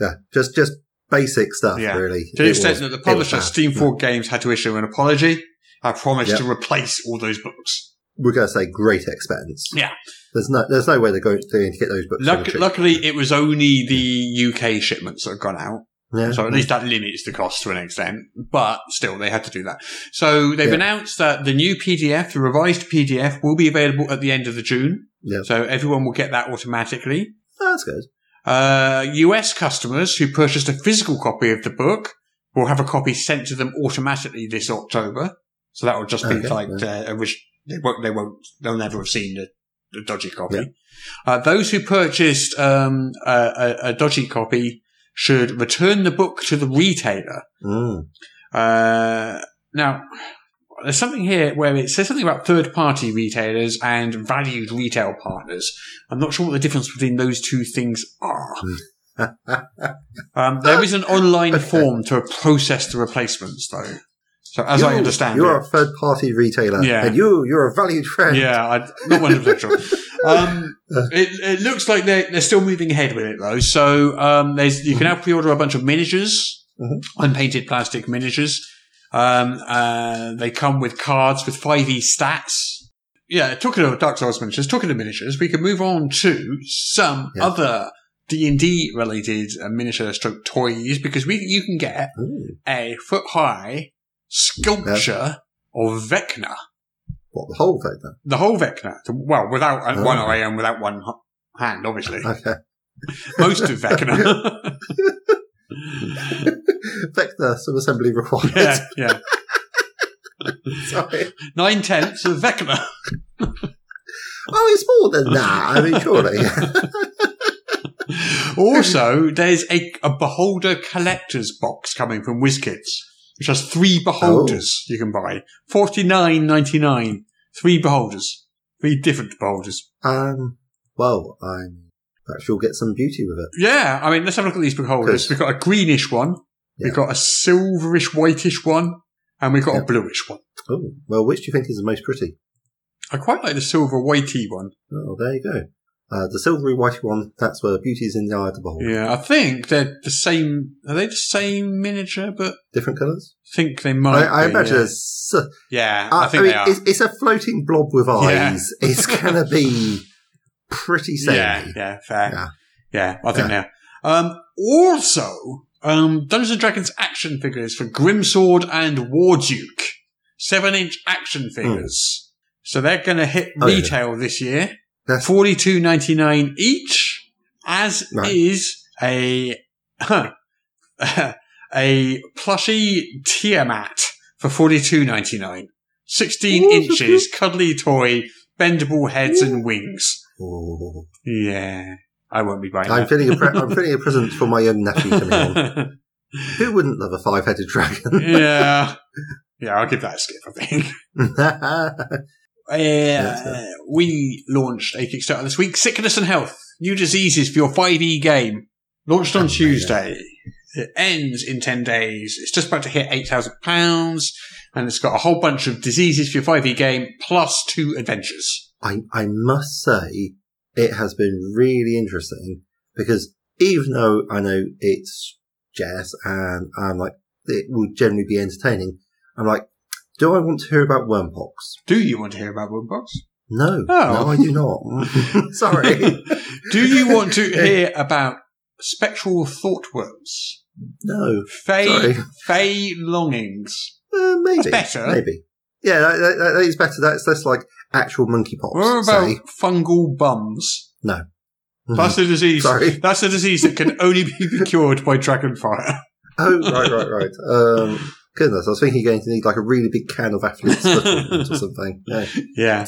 yeah, just just basic stuff, Yeah. really. To the extent that the it was publisher, bad. Steamforged Games, had to issue an apology. I promised Yeah. to replace all those books. We're going to say great expense. Yeah. There's no, there's no way they're going, to get those books. Luck- luckily, it was only the UK shipments that had gone out. Yeah. So at least that limits the cost to an extent, but still they had to do that. So they've Yeah. announced that the new PDF, the revised PDF, will be available at the end of the June. Yeah. So everyone will get that automatically. Oh, that's good. Uh, US customers who purchased a physical copy of the book will have a copy sent to them automatically this October. So that will just be Okay, like yeah. uh, they won't, they won't, they'll never have seen the, the dodgy copy. Yeah. Uh, those who purchased um, a, a, a dodgy copy should return the book to the retailer. Mm. Uh, now, there's something here where it says something about third party retailers and valued retail partners. I'm not sure what the difference between those two things are. um, there is an online form to process the replacements, though. So, as I understand you're it, a third party retailer. Yeah. And you, you're a valued friend. yeah, I, not one hundred sure. Um, it, it looks like they're, they're still moving ahead with it though. So um, there's you can now pre-order a bunch of miniatures, Mhm. unpainted plastic miniatures. Um, uh, they come with cards with five e stats. Yeah, talking of Dark Souls miniatures, talking of miniatures, we can move on to some Yeah. other D and D related uh, miniature stroke toys because we you can get Ooh, a foot high sculpture of Vecna. What, the whole then? The whole Vecna. Well, without uh, Oh. one eye and without one hand, obviously. Okay. Most of Vecna. Vector, some assembly required. yeah, yeah. Sorry. Nine tenths of Vecna. Oh, it's more than that. I mean, surely. also, there's a, a Beholder collector's box coming from WizKids, which has three Beholders you can buy. Forty nine ninety nine. Three Beholders. Three different Beholders. um, well, I'm perhaps you'll get some beauty with it. Yeah, I mean, let's have a look at these Beholders. We've got a greenish one. We've got a silverish whitish one. And we've got Yeah. a bluish one. Oh, well, which do you think is the most pretty? I quite like the silver whitey one. Oh, there you go. Uh, the silvery whitey one, that's where beauty is in the eye of the beholder. Yeah, I think they're the same. Are they the same miniature? But Different colours? I think they might. I, I be, imagine yeah. it's, uh, Yeah, I, I think mean, they are. it's, it's a floating blob with Yeah. eyes. It's going to be pretty samey. Yeah, yeah, fair. Yeah. Yeah, I think they are. Um, also, um, Dungeons and Dragons action figures for Grimsword and Warduke, seven inch action figures. So they're going to hit Oh, yeah. retail this year, That's- forty two ninety nine each, as Right. is a a plushy Tiamat for forty two ninety nine. Sixteen Ooh, inches, cuddly toy, bendable heads and wings. Oh. Yeah, I won't be buying I'm that. feeling a pre- I'm feeling a present for my young nephew coming on. Who wouldn't love a five-headed dragon? yeah, yeah, I'll give that a skip. I think. Uh, we launched a Kickstarter this week. Sickness and health, new diseases for your 5e game. Launched on Amazing. Tuesday. It ends in 10 days. It's just about to hit £8,000 and it's got a whole bunch of diseases for your 5e game plus two adventures. I, I must say it has been really interesting because even though I know it's jazz and I'm like, it will generally be entertaining, I'm like, do I want to hear about wormpox? Do you want to hear about wormpox? No, Oh. no, I do not. Sorry. Do you want to hear about spectral thoughtworms? no. Fey. Fey longings. Uh, maybe. That's better. Maybe. Yeah, that, that, that is better. That's, that's like actual monkeypox. What about say. fungal bums? No. That's a disease. Sorry. That's a disease that can only be cured by dragonfire. Oh, right, right, right. Um, goodness, I was thinking you're going to need like a really big can of athlete's or something. Yeah. Yeah,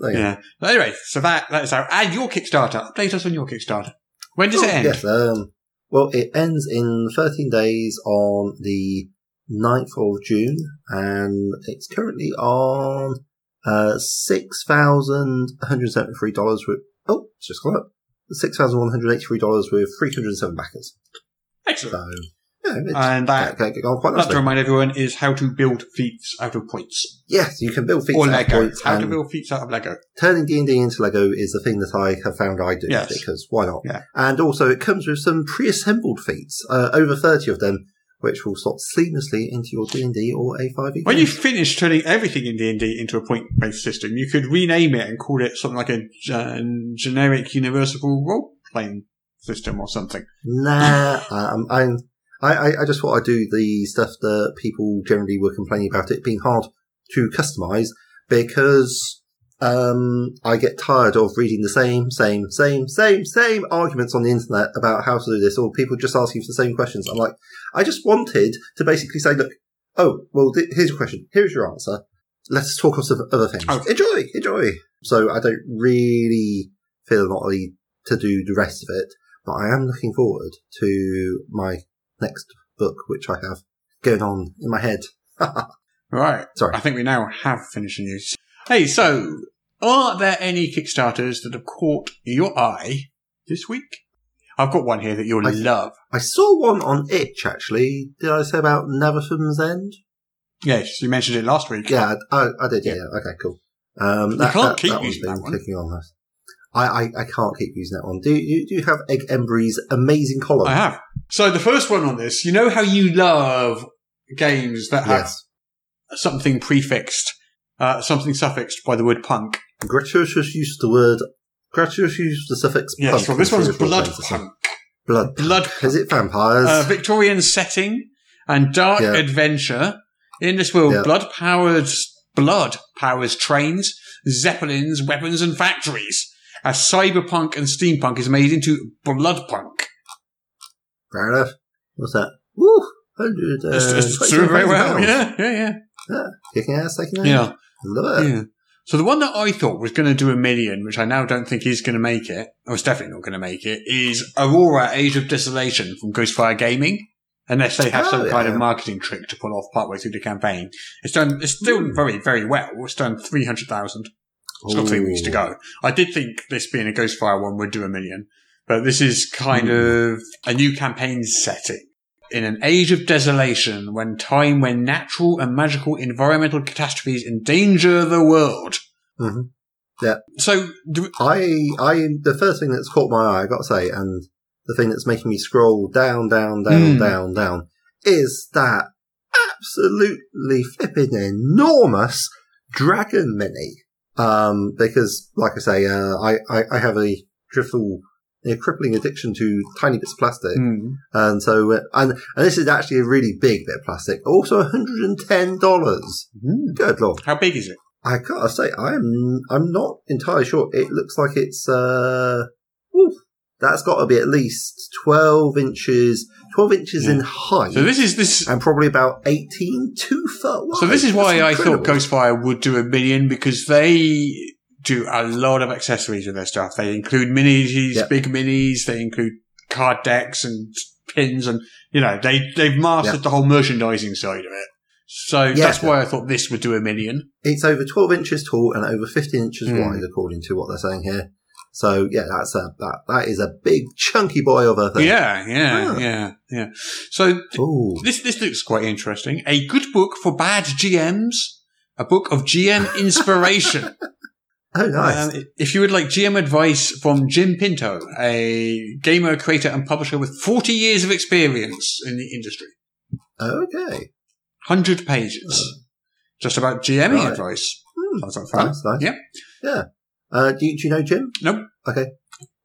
There you go. yeah. But anyway, so that that is our And your Kickstarter. Update us on your Kickstarter. When does Oh, it end? Yes. Um, well, it ends in 13 days on the 9th of June, and it's currently on uh, $6,173 with, oh, it's just gone up. $6,183 with 307 backers. Excellent. So, yeah, And that, get, get going quite that to remind everyone, is how to build feats out of points. Yes, you can build feats or out of Lego. points, How to build feats out of Lego. turning D&D into Lego is the thing that I have found I do, Yes. because why not? Yeah. And also, it comes with some pre-assembled feats, uh, over 30 of them, which will slot seamlessly into your D&D or A5e When you finish turning everything in D&D into a point-based system, you could rename it and call it something like a uh, generic universal role-playing system or something. Nah, um, I'm, I, I, I just thought I'd do the stuff that people generally were complaining about it being hard to customize because um, I get tired of reading the same, same, same, same, same arguments on the internet about how to do this, or people just asking for the same questions. I'm like, I just wanted to basically say, look, oh, well, th- here's your question, here's your answer. Let's talk of some other things. Okay. Enjoy, enjoy. So I don't really feel really to do the rest of it, but I am looking forward to my next book, which I have going on in my head. Right. Sorry. I think we now have finished the news. Hey, so, are there any Kickstarters that have caught your eye this week? I've got one here that you'll I- love. I saw one on Itch, actually. Did I say about Nevertham's End? Yes, you mentioned it last week. Yeah, I, I, did. Yeah, yeah. Okay, cool. Um, You can't that, keep that using that one. clicking on us. I, I, I can't keep using that one. Do you, do you have Egg Embry's amazing column? I have. So the first one on this, you know how you love games that have Yes. something prefixed, uh, something suffixed by the word punk. Gratuitous use the word. Gratuitous use the suffix Yes, punk. well, this one's blood punk. Blood. Blood Is it vampires? uh, Victorian setting and dark Yeah. adventure. In this world, Yeah. blood powers blood powers trains, zeppelins, weapons, and factories. As cyberpunk and steampunk is made into bloodpunk. Fair enough. What's that? Woo! 100, uh, It's, it's 22 doing very well. pounds. Yeah, yeah, yeah. Yeah. Kicking ass, taking ass. Yeah. Love it. Yeah. So the one that I thought was going to do a million, which I now don't think is going to make it, or it's definitely not going to make it, is Aurora Age of Desolation from Ghostfire Gaming. Unless they have Oh, some kind of marketing trick to pull off partway through the campaign. It's done, it's still Hmm. very, very well. It's done 300,000. It's got three weeks to go. I did think this being a Ghostfire one would do a million, but this is kind Hmm. of a new campaign setting. In an age of desolation, when time when natural and magical environmental catastrophes endanger the world. Mhm. Yeah. So, do, I, I, the first thing that's caught my eye, I got to say, and the thing that's making me scroll down, down, down, Mm. down, down, is that absolutely flipping enormous dragon mini. Um, because, like I say, uh, I, I, I have a dreadful, a crippling addiction to tiny bits of plastic. Hmm. And so, uh, and, and this is actually a really big bit of plastic. Also $110. Good lord. how big is it? I gotta say, I'm I'm not entirely sure. It looks like it's uh, oof, that's got to be at least twelve inches, twelve inches in height, So this is this. and probably about eighteen two foot wide. So this is why That's I thought incredible. Ghostfire would do a million because they do a lot of accessories with their stuff. They include minis, Yeah. big minis. They include card decks and pins, and you know they they've mastered Yeah. the whole merchandising side of it. So Yeah. that's why I thought this would do a million. It's over twelve inches tall and over fifteen inches Hmm. wide, according to what they're saying here. So yeah, that's a that that is a big chunky boy of a thing. Yeah, yeah, Ah. yeah, yeah. So Ooh. this this looks quite interesting. A good book for bad GMs. A book of GM inspiration. Oh, nice. Um, if you would like GM advice from Jim Pinto, a gamer, creator, and publisher with 40 years of experience in the industry, okay. 100 pages. Just about GMing Right. advice. Hmm. Sounds like fun. Nice, nice. Yep. Yeah. Uh, do, you, do you know Jim? Nope. Okay.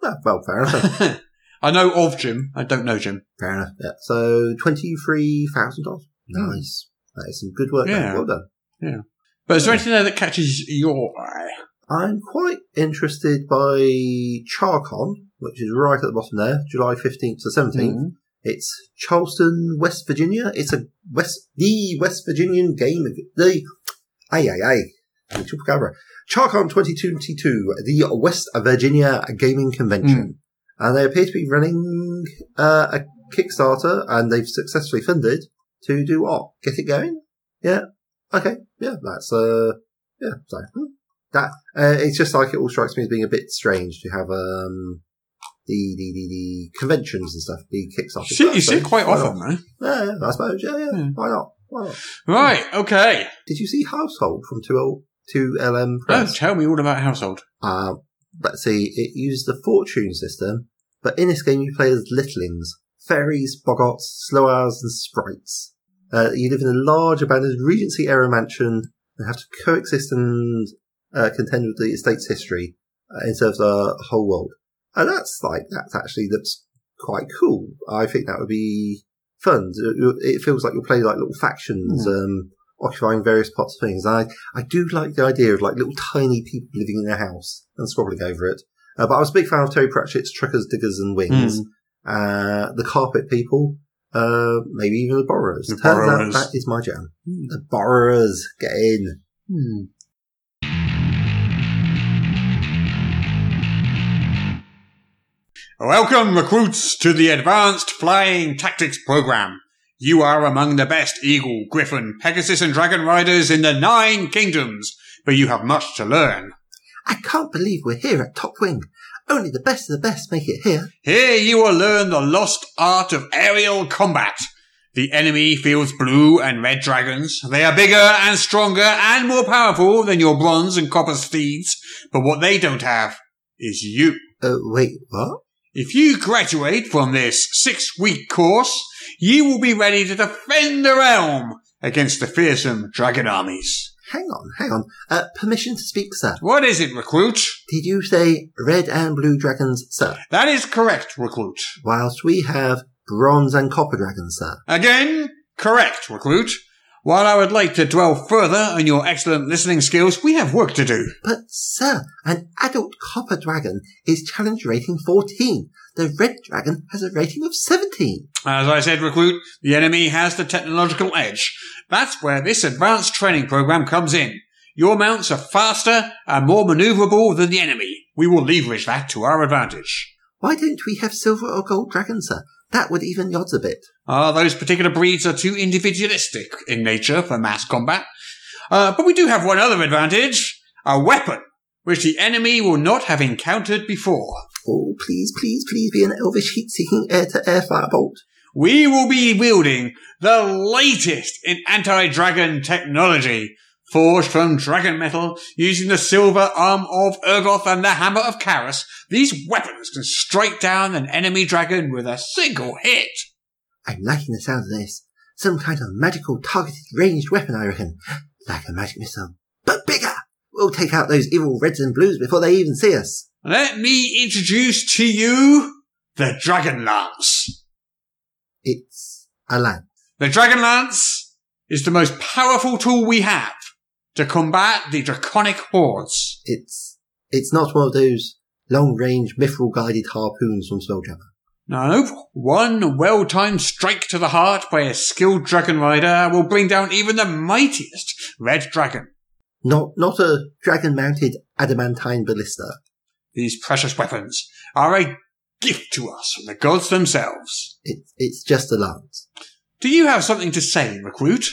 Ah, well, fair enough. I know of Jim. I don't know Jim. Fair enough. Yeah. So twenty three thousand dollars. Nice. That is some good work. Hmm. Yeah. Well done. Yeah. But is there anything there that catches your eye? I'm quite interested by Charcon, which is right at the bottom there, July fifteenth to 17th Mhm. It's Charleston, West Virginia. It's a West the West Virginian game. The ay ay ay. Charcon 2022, the West Virginia Gaming Convention. and they appear to be running uh, a Kickstarter, and they've successfully funded to do what? Get it going? Yeah. Okay. Yeah, that's uh, yeah. So hmm. That uh, it's just like it all strikes me as being a bit strange to have um the the the, the conventions and stuff be Kickstarter. You see, you see it quite often, though. Yeah, yeah, I suppose. Yeah, yeah. Hmm. Why not? Why not? Right, okay. Did you see Household from two L two LM Oh, Press? tell me all about Household. Uh, let's see, it uses the fortune system, but in this game you play as littlings, fairies, boggarts, slow and sprites. Uh, you live in a large abandoned Regency era mansion and have to coexist and uh, contend with the estate's history uh, in terms of the whole world. And that's like, that actually looks quite cool. I think that would be fun. It- feels like you're playing like little factions, um, occupying various parts of things. I, I do like the idea of like little tiny people living in a house and squabbling over it. Uh, but I was a big fan of Terry Pratchett's Truckers, Diggers and Wings. Uh, the Carpet People, uh, maybe even the Borrowers. The Turns out that is my jam. The Borrowers, get in. Welcome, recruits, to the Advanced Flying Tactics Program. You are among the best Eagle, Griffin, Pegasus, and Dragon Riders in the Nine Kingdoms, but you have much to learn. I can't believe we're here at Top Wing. Only the best of the best make it here. Here you will learn the lost art of aerial combat. The enemy fields blue and red dragons. They are bigger and stronger and more powerful than your bronze and copper steeds, but what they don't have is you. Uh, wait, what? If you graduate from this six week course, you will be ready to defend the realm against the fearsome dragon armies. Hang on, hang on. Uh, permission to speak, sir. What is it, recruit? Did you say red and blue dragons, sir? That is correct, recruit. Whilst we have bronze and copper dragons, sir. Again, correct, recruit. While I would like to dwell further on your excellent listening skills, we have work to do. But, sir, an adult copper dragon is challenge rating 14. The red dragon has a rating of 17. As I said, recruit, the enemy has the technological edge. That's where this advanced training program comes in. Your mounts are faster and more maneuverable than the enemy. We will leverage that to our advantage. Why don't we have silver or gold dragons, sir? That would even the odds a bit. Ah, those particular breeds are too individualistic in nature for mass combat. Uh, but we do have one other advantage. A weapon, which the enemy will not have encountered before. Oh, please, please, please be an elvish heat-seeking air-to-air firebolt. We will be wielding the latest in anti-dragon technology, forged from dragon metal using the silver arm of Ergoth and the hammer of Kharas. These weapons can strike down an enemy dragon with a single hit. I'm liking the sound of this. Some kind of magical targeted ranged weapon, I reckon. Like a magic missile. But bigger! We'll take out those evil reds and blues before they even see us. Let me introduce to you the Dragon Lance. It's a lance. The Dragon Lance is the most powerful tool we have to combat the draconic hordes. It's, it's not one of those long-range mithril guided harpoons from Spelljammer. No, one well-timed strike to the heart by a skilled dragon rider will bring down even the mightiest red dragon. Not, not a dragon-mounted adamantine ballista. These precious weapons are a gift to us from the gods themselves. It's, it's just a lance. Do you have something to say, recruit?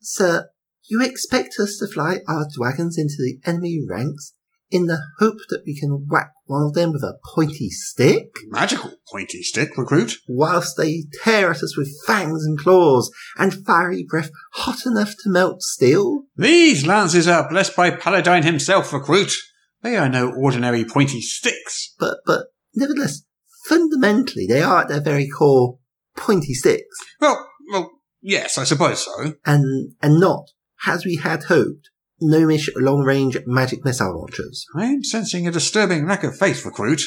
Sir, you expect us to fly our dragons into the enemy ranks in the hope that we can whack one of them with a pointy stick? Magical pointy stick, recruit. whilst they tear at us with fangs and claws and fiery breath hot enough to melt steel? These lances are blessed by Paladine himself, recruit. They are no ordinary pointy sticks. But, but, nevertheless, fundamentally, they are at their very core pointy sticks, Well, well, yes, I suppose so. and, and not, as we had hoped, gnomish long-range magic missile launchers. I am sensing a disturbing lack of faith, recruit.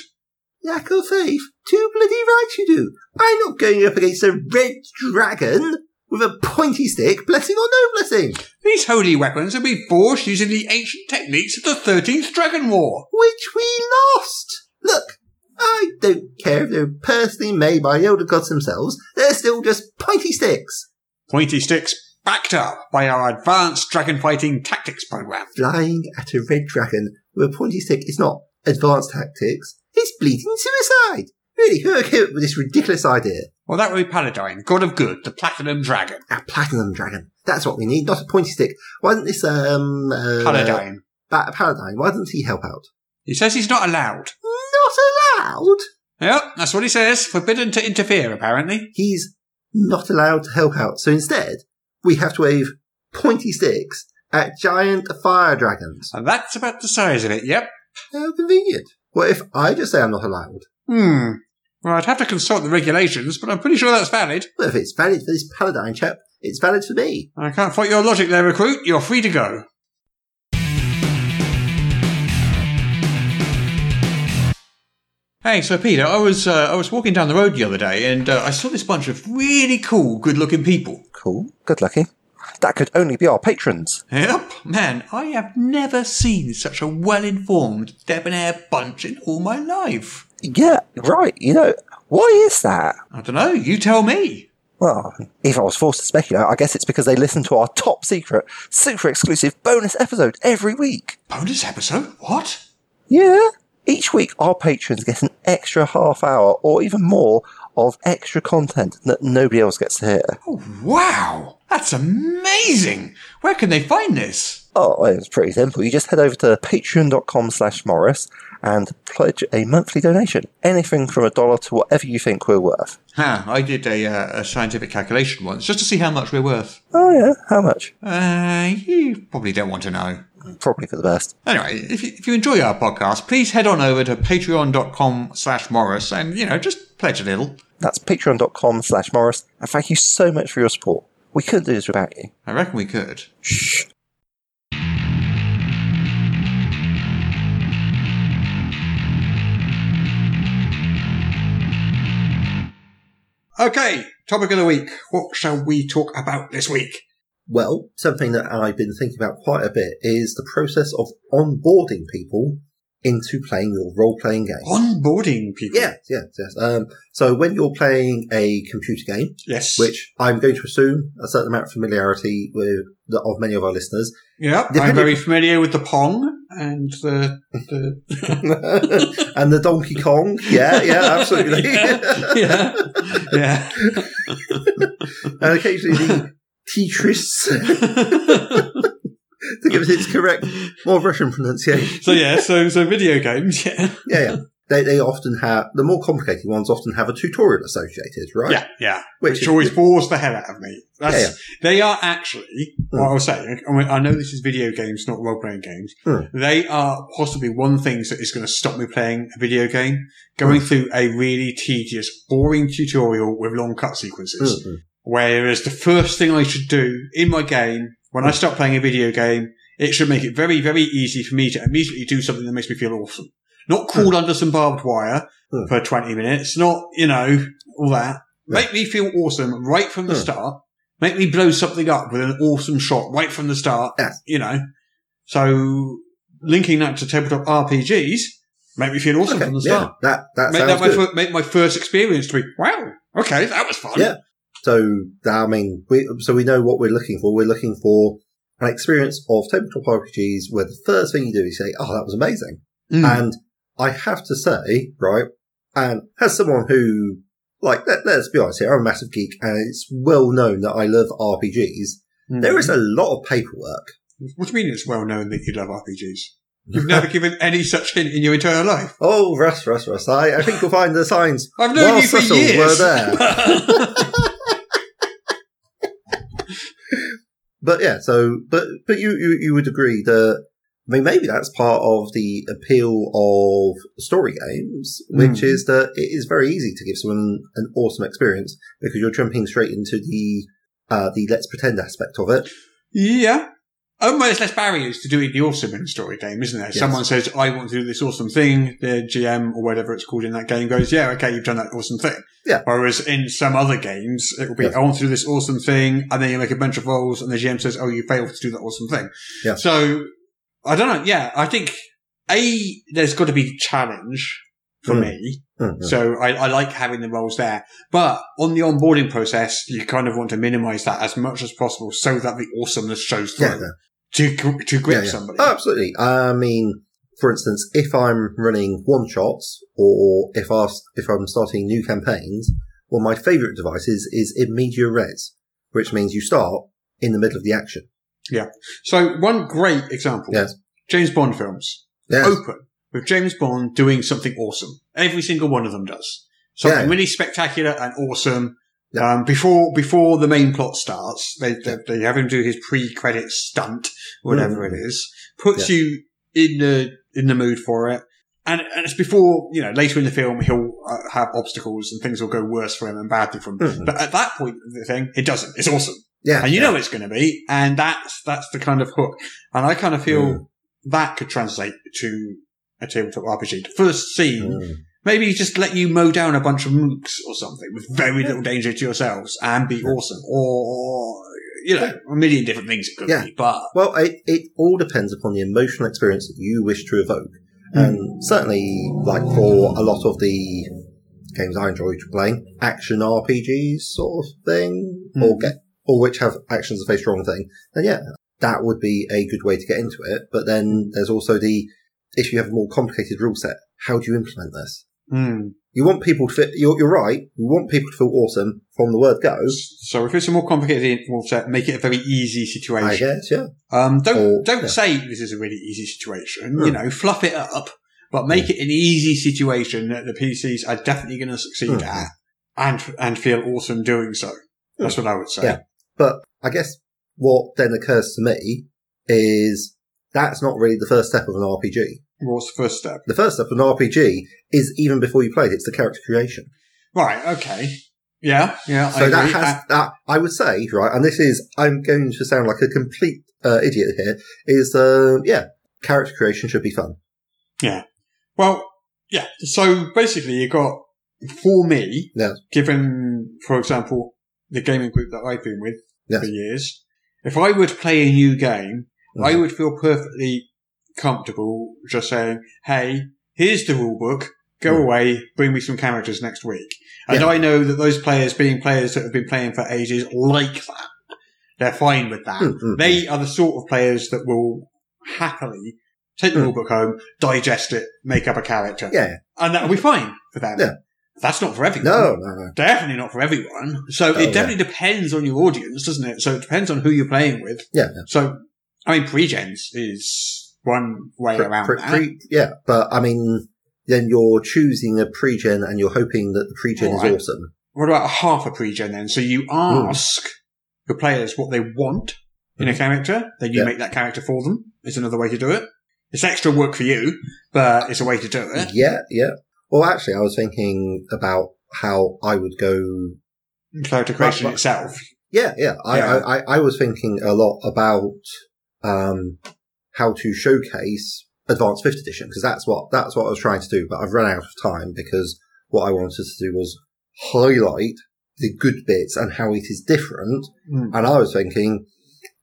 Lack of faith? Too bloody right you do. I'm not going up against a red dragon with a pointy stick, blessing or no blessing, These holy weapons have been forged using the ancient techniques of the 13th Dragon War. which we lost. Look, I don't care if they're personally made by the older gods themselves, they're still just pointy sticks. Pointy sticks backed up by our advanced dragon fighting tactics program. Flying at a red dragon with a pointy stick is not advanced tactics, it's bleeding suicide. Really, who came up with this ridiculous idea? Well, that would be Paladine, God of Good, the Platinum Dragon. A platinum dragon. That's what we need, not a pointy stick. Why didn't this, um, uh, Paladine. Ba- Paladine, why doesn't he help out? He says he's not allowed. Not allowed? Yep, that's what he says. Forbidden to interfere, apparently. He's not allowed to help out. So instead, we have to wave pointy sticks at giant fire dragons. And that's about the size of it, yep. How convenient. What if I just say I'm not allowed? Hmm. Well, I'd have to consult the regulations, but I'm pretty sure that's valid. Well, if it's valid for this paladine chap, it's valid for me. I can't fight your logic there, recruit. You're free to go. Hey, so Peter, I was uh, I was walking down the road the other day, and uh, I saw this bunch of really cool, good-looking people. Cool. Good lucky. That could only be our patrons. Yep, man, I have never seen such a well-informed, debonair bunch in all my life. Yeah, right. You know, why is that? I don't know. You tell me. Well, if I was forced to speculate, I guess it's because they listen to our top secret, super exclusive bonus episode every week. Bonus episode? What? Yeah. Each week, our patrons get an extra half hour or even more of extra content that nobody else gets to hear. Oh, wow! That's amazing! Where can they find this? Oh, it's pretty simple. You just head over to patreon.com slash Morrus and pledge a monthly donation. Anything from a dollar to whatever you think we're worth. Ha, I did a, uh, a scientific calculation once just to see how much we're worth. Oh yeah, how much? Uh, you probably don't want to know. Probably for the best. Anyway, if you, if you enjoy our podcast, please head on over to patreon.com slash Morrus and, you know, just pledge a little. That's patreon.com slash Morrus, and thank you so much for your support. We couldn't do this without you. I reckon we could. Shh. Okay, topic of the week. What shall we talk about this week? Well, something that I've been thinking about quite a bit is the process of onboarding people into playing your role-playing game. Onboarding people. Yes, yes, yes. Um, so when you're playing a computer game, Yes. which I'm going to assume a certain amount of familiarity with the, of many of our listeners, Yeah, I'm very familiar with the Pong and the. the and the Donkey Kong, yeah, yeah, absolutely, yeah. Yeah. and occasionally the Tetris to give it its correct, more Russian pronunciation. so, yeah, so, so video games, yeah. Yeah, yeah. They, they often have the more complicated ones often have a tutorial associated, right? Yeah, yeah. Which Which, always bores the hell out of me. That's, Yeah, yeah. They are actually, what Mm. I was saying, I, mean, I know this is video games, not role playing games. Mm. They are possibly one thing that is going to stop me playing a video game. Going Mm. through a really tedious, boring tutorial with long cut sequences. Mm-mm. Whereas the first thing I should do in my game, when I start playing a video game, it should make it very, very easy for me to immediately do something that makes me feel awesome. Not crawled under some barbed wire Hmm. for 20 minutes, not, you know, all that. Yeah. Make me feel awesome right from the Hmm. start. Make me blow something up with an awesome shot right from the start, you know. So, linking that to tabletop RPGs, make me feel awesome Okay, from the yeah, start. that that Make that my, good. make my first experience to be, wow, okay, that was fun. Yeah. So, I mean, we, so we know what we're looking for. We're looking for an experience of tabletop RPGs where the first thing you do is say, "Oh, that was amazing," Mm. and I have to say, right, and as someone who, like, let, let's be honest here, I'm a massive geek, and it's well known that I love RPGs. Mm. There is a lot of paperwork. What do you mean it's well known that you love RPGs? You've never given any such hint in your entire life. Oh, Russ, Russ, Russ. I, I think you'll find the signs. I've known you for years. were there. But yeah, so but but you you, you would agree that I mean maybe that's part of the appeal of story games, which Mm. is that it is very easy to give someone an awesome experience because you're jumping straight into the uh, the let's pretend aspect of it. yeah. Oh, well, there's less barriers to doing the awesome in a story game, isn't there? Yes. Someone says, I want to do this awesome thing. The GM or whatever it's called in that game goes, yeah, okay, you've done that awesome thing. Yeah. Whereas in some other games, it will be, Yes. I want to do this awesome thing. And then you make a bunch of rolls and the GM says, oh, you failed to do that awesome thing. Yeah. So I don't know. Yeah. I think A, there's got to be challenge for Mm. me. Mhm. So I, I like having the rolls there. But on the onboarding process, you kind of want to minimize that as much as possible so that the awesomeness shows through yeah. To, to grip Yeah, yeah. somebody. Oh, absolutely. I mean, for instance, if I'm running one shots or if I if I'm starting new campaigns, one of my favourite devices is in media res, which means you start in the middle of the action. Yeah. So one great example. Yes. James Bond films. Yes. Open with James Bond doing something awesome. Every single one of them does. Something Yeah. really spectacular and awesome. Yeah. Um, before before the main plot starts, they, they, they have him do his pre-credit stunt, whatever Mm. it is, puts you in the in the mood for it, and, and it's before you know later in the film he'll uh, have obstacles and things will go worse for him and badly for him. Mhm. But at that point of the thing, it doesn't. It's awesome, Yeah. and you yeah. know it's going to be, and that's that's the kind of hook. And I kind of feel Mm. that could translate to a tabletop RPG. The first scene Mm. Maybe just let you mow down a bunch of mooks or something with very little danger to yourselves and be awesome. Or, you know, a million different things it could Yeah. be. But Well, it, it all depends upon the emotional experience that you wish to evoke. Hmm. And certainly, like for a lot of the games I enjoyed playing, action RPGs sort of thing, hmm. or get, or which have actions as a very strong thing, then yeah, that would be a good way to get into it. But then there's also the, if you have a more complicated rule set, how do you implement this? Hmm. You want people to fit, you're, you're right, you want people to feel awesome from the word go, so if it's a more complicated set, make it a very easy situation. I guess, yeah. Um, don't Or- don't yeah. say this is a really easy situation. Hmm. You know, fluff it up, but make it an easy situation that the PCs are definitely going to succeed Hmm. at, and and feel awesome doing so. That's what I would say. Yeah. But I guess what then occurs to me is that's not really the first step of an RPG. What's the first step? The first step of an RPG is even before you play it, it's the character creation. Right. Okay. Yeah. Yeah. I So that agree. has, that, I would say, right, and this is, I'm going to sound like a complete uh, idiot here, is, uh, yeah, character creation should be fun. Yeah. Well, yeah. So basically, you got for me, Yeah. given, for example, the gaming group that I've been with Yes. for years, if I were to play a new game, I Mhm. would feel perfectly comfortable just saying, "Hey, here's the rule book. Go Mm. away. Bring me some characters next week." And Yeah. I know that those players, being players that have been playing for ages, like that. They're fine with that. Mm, mm, They are the sort of players that will happily take the Mm. rule book home, digest it, make up a character, Yeah. and that'll be fine for them. Yeah. That's not for everyone. No, no, no. Definitely not for everyone. So Oh, it definitely depends on your audience, doesn't it? So it depends on who you're playing with. Yeah. yeah. So, I mean, pre-gens is one way Pre- around pre- that. pre- yeah, but I mean, then you're choosing a pre-gen and you're hoping that the pre-gen is awesome. what about a half a pre-gen then? So you Hmm. ask your players what they want in a character, then you Yeah. make that character for them. Is another way to do it. It's extra work for you, but it's a way to do it. Yeah, yeah. Well, actually, I was thinking about how I would go Character creation Right, right. itself. Yeah, yeah. I, Yeah. I, I, I was thinking a lot about um, how to showcase Advanced Fifth Edition because that's what that's what I was trying to do. But I've run out of time because what I wanted to do was highlight the good bits and how it is different. Mm. And I was thinking,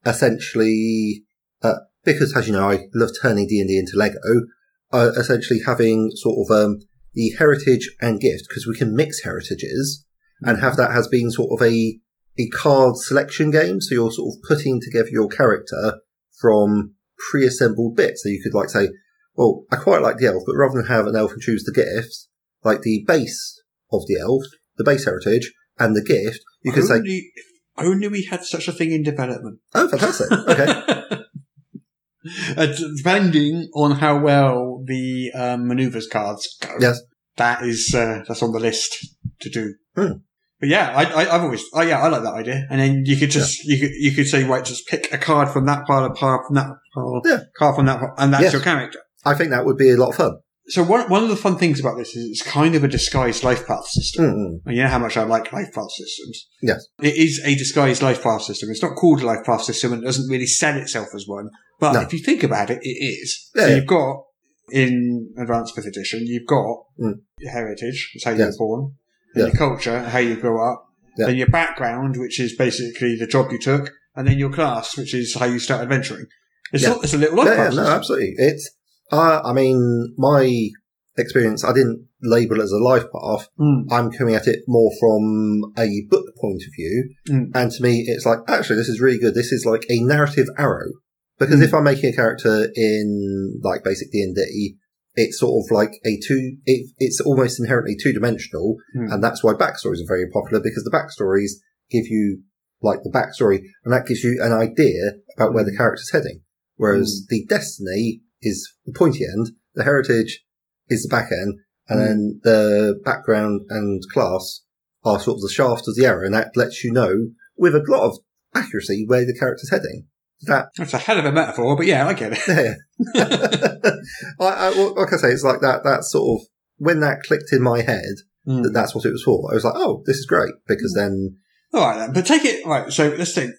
essentially, uh, because as you know, I love turning D and D into Lego. Uh, essentially, having sort of um, the heritage and gift because we can mix heritages and have that has been sort of a a card selection game. So you're sort of putting together your character from pre-assembled bits. So you could like say, well, I quite like the elf, but rather than have an elf and choose the gifts, like the base of the elf, the base heritage, and the gift, you could say, if only we had such a thing in development. oh, fantastic. Okay. Uh, depending on how well the um, maneuvers cards go, Yes. that is uh, that's on the list to do. Hmm. But yeah, I, I, I've always, oh yeah, I like that idea. And then you could just, you could, you could say, right, just pick a card from that pile of card from that pile, Yeah. card from that, pile, and that's Yes. your character. I think that would be a lot of fun. So one, one of the fun things about this is it's kind of a disguised life path system. Mm-mm. And you know how much I like life path systems. Yes. It is a disguised life path system. It's not called a life path system and it doesn't really sell itself as one. But No. if you think about it, it is. Yeah, so you've got, in Advanced 5th Edition, you've got Mm. your heritage, it's how you Yes. were born, and Yeah. your culture, how you grow up, Yeah. then your background, which is basically the job you took, and then your class, which is how you start adventuring. It's, Yeah. not, it's a little life Yeah, yeah, no, absolutely. It's, uh, I mean, my experience, I didn't label it as a life path. Mm. I'm coming at it more from a book point of view. Mm. And to me, it's like, actually, this is really good. This is like a narrative arrow Because Mm. if I'm making a character in like basic D and D, it's sort of like a two. It, it's almost inherently two dimensional, Mm. and that's why backstories are very popular because the backstories give you like the backstory, and that gives you an idea about where the character's heading. Whereas the destiny is the pointy end, the heritage is the back end, and Mm. then the background and class are sort of the shaft of the arrow, and that lets you know with a lot of accuracy where the character's heading. That That's a hell of a metaphor, but yeah, I get it. yeah. I, I, well, like I say, it's like that. That sort of when that clicked in my head Mm. that that's what it was for. I was like, oh, this is great because then All right then, but take it right. So let's think.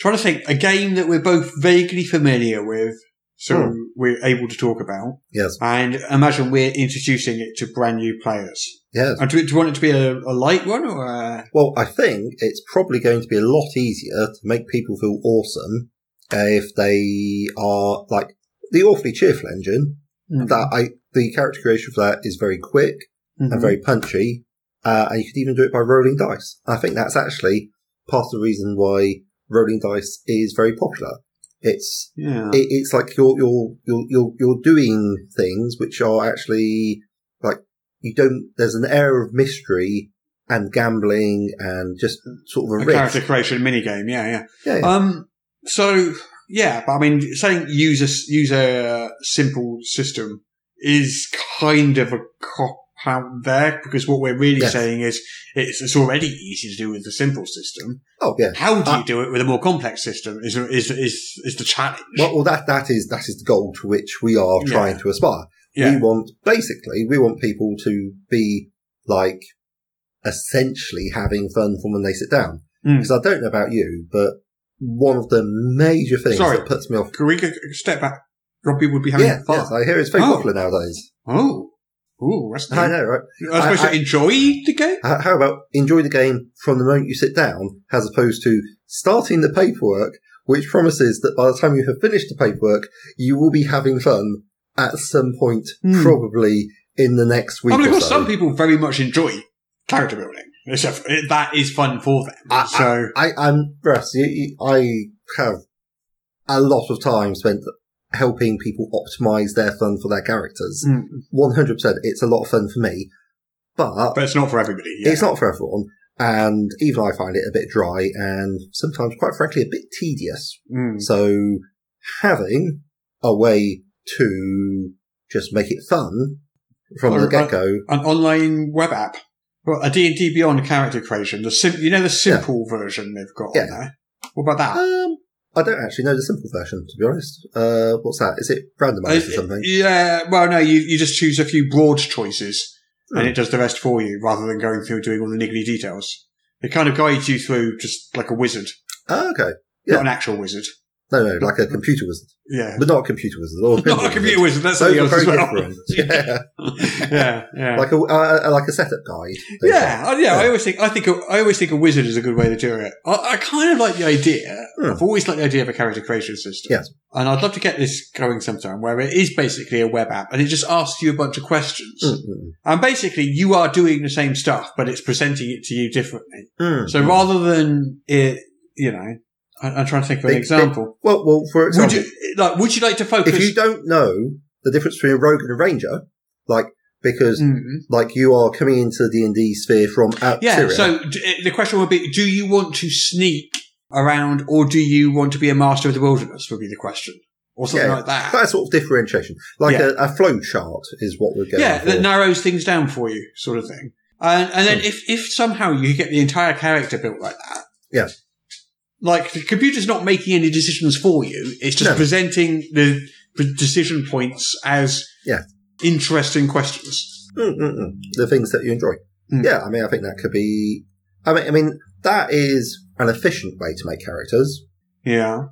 Try to think a game that we're both vaguely familiar with, so Hmm. we're able to talk about, yes, and imagine we're introducing it to brand new players. yes. And do, do you want it to be a, a light one or a, Well, I think it's probably going to be a lot easier to make people feel awesome uh, if they are like the awfully cheerful engine. That I the character creation for that is very quick Mhm. and very punchy, uh, and you could even do it by rolling dice. I think that's actually part of the reason why rolling dice is very popular. It's yeah. it, it's like you're you're you're you're you're doing things which are actually like you don't. There's an air of mystery and gambling and just sort of a a risk. character creation mini game. Yeah, yeah. Yeah, yeah. Um. So yeah, but I mean, saying use a use a simple system is kind of a cop out there because what we're really Yes. saying is it's, it's already easy to do with the simple system. oh yeah. How do Uh, you do it with a more complex system? Is is is is the challenge? Well, well, that that is that is the goal to which we are Yeah. trying to aspire. yeah. We want basically we want people to be like essentially having fun from when they sit down. Mm. Because I don't know about you, but one of the major things Sorry. that puts me off. Can we step back? Robbie would be having Yeah, fun. yes, I hear it's very Oh. popular nowadays. Oh, ooh, that's I know, right? I suppose I- I- to enjoy the game. How how about enjoy the game from the moment you sit down, as opposed to starting the paperwork, which promises that by the time you have finished the paperwork, you will be having fun at some point, Hmm. probably in the next week I mean, of or course, so. some people very much enjoy character building. It, that is fun for them. I- so I, I'm Russ. you- you- I have a lot of time spent helping people optimize their fun for their characters. Mm. One hundred percent, it's a lot of fun for me, but, but it's not for everybody. Yeah. it's not for everyone. And even I find it a bit dry and sometimes, quite frankly, a bit tedious. Mm. So having a way to just make it fun from Or- the get go. An online web app. Well, a D&D Beyond character creation. The sim- you know the simple version they've got Yeah. on there. What about that? Um, I don't actually know the simple version, to be honest. Uh, what's that? Is it randomized or Uh, something? Yeah, well, no, you, you just choose a few broad choices and Hmm. it does the rest for you rather than going through doing all the niggly details. It kind of guides you through just like a wizard, Oh, okay. Yeah. not an actual wizard. No, no, like a computer wizard. Yeah. But not a computer wizard. Or a Not a computer wizard, that's something else as well. Yeah. yeah, yeah. like a, uh, like a setup guide. Yeah, uh, yeah, I always think I think a, I always think a wizard is a good way to do it. I, I kind of like the idea. Hmm. I've always liked the idea of a character creation system. Yes. and I'd love to get this going sometime where it is basically a web app and it just asks you a bunch of questions, Mm, mm, and basically you are doing the same stuff, but it's presenting it to you differently. mm, So mm. rather than it, you know, I, I'm trying to think of an Big- example. Well, well, for Would example, you like? Would you like to focus? if you don't know the difference between a rogue and a ranger, like because Mhm. like you are coming into the D sphere from out Yeah. Syria. So d- eh, the question would be: Do you want to sneak around, or do you want to be a master of the wilderness? Would be the question, or something Yeah. like that. that sort of differentiation, like Yeah. a, a flow chart, is what we're going yeah, for. that narrows things down for you, sort of thing. And and then if if somehow you get the entire character built like that, Yeah. Like the computer's not making any decisions for you; it's just No. presenting the decision points as Yeah. interesting questions. Mm, mm, mm. the things that you enjoy. Mm. Yeah, I mean, I think that could be. I mean, I mean, that is an efficient way to make characters. Yeah.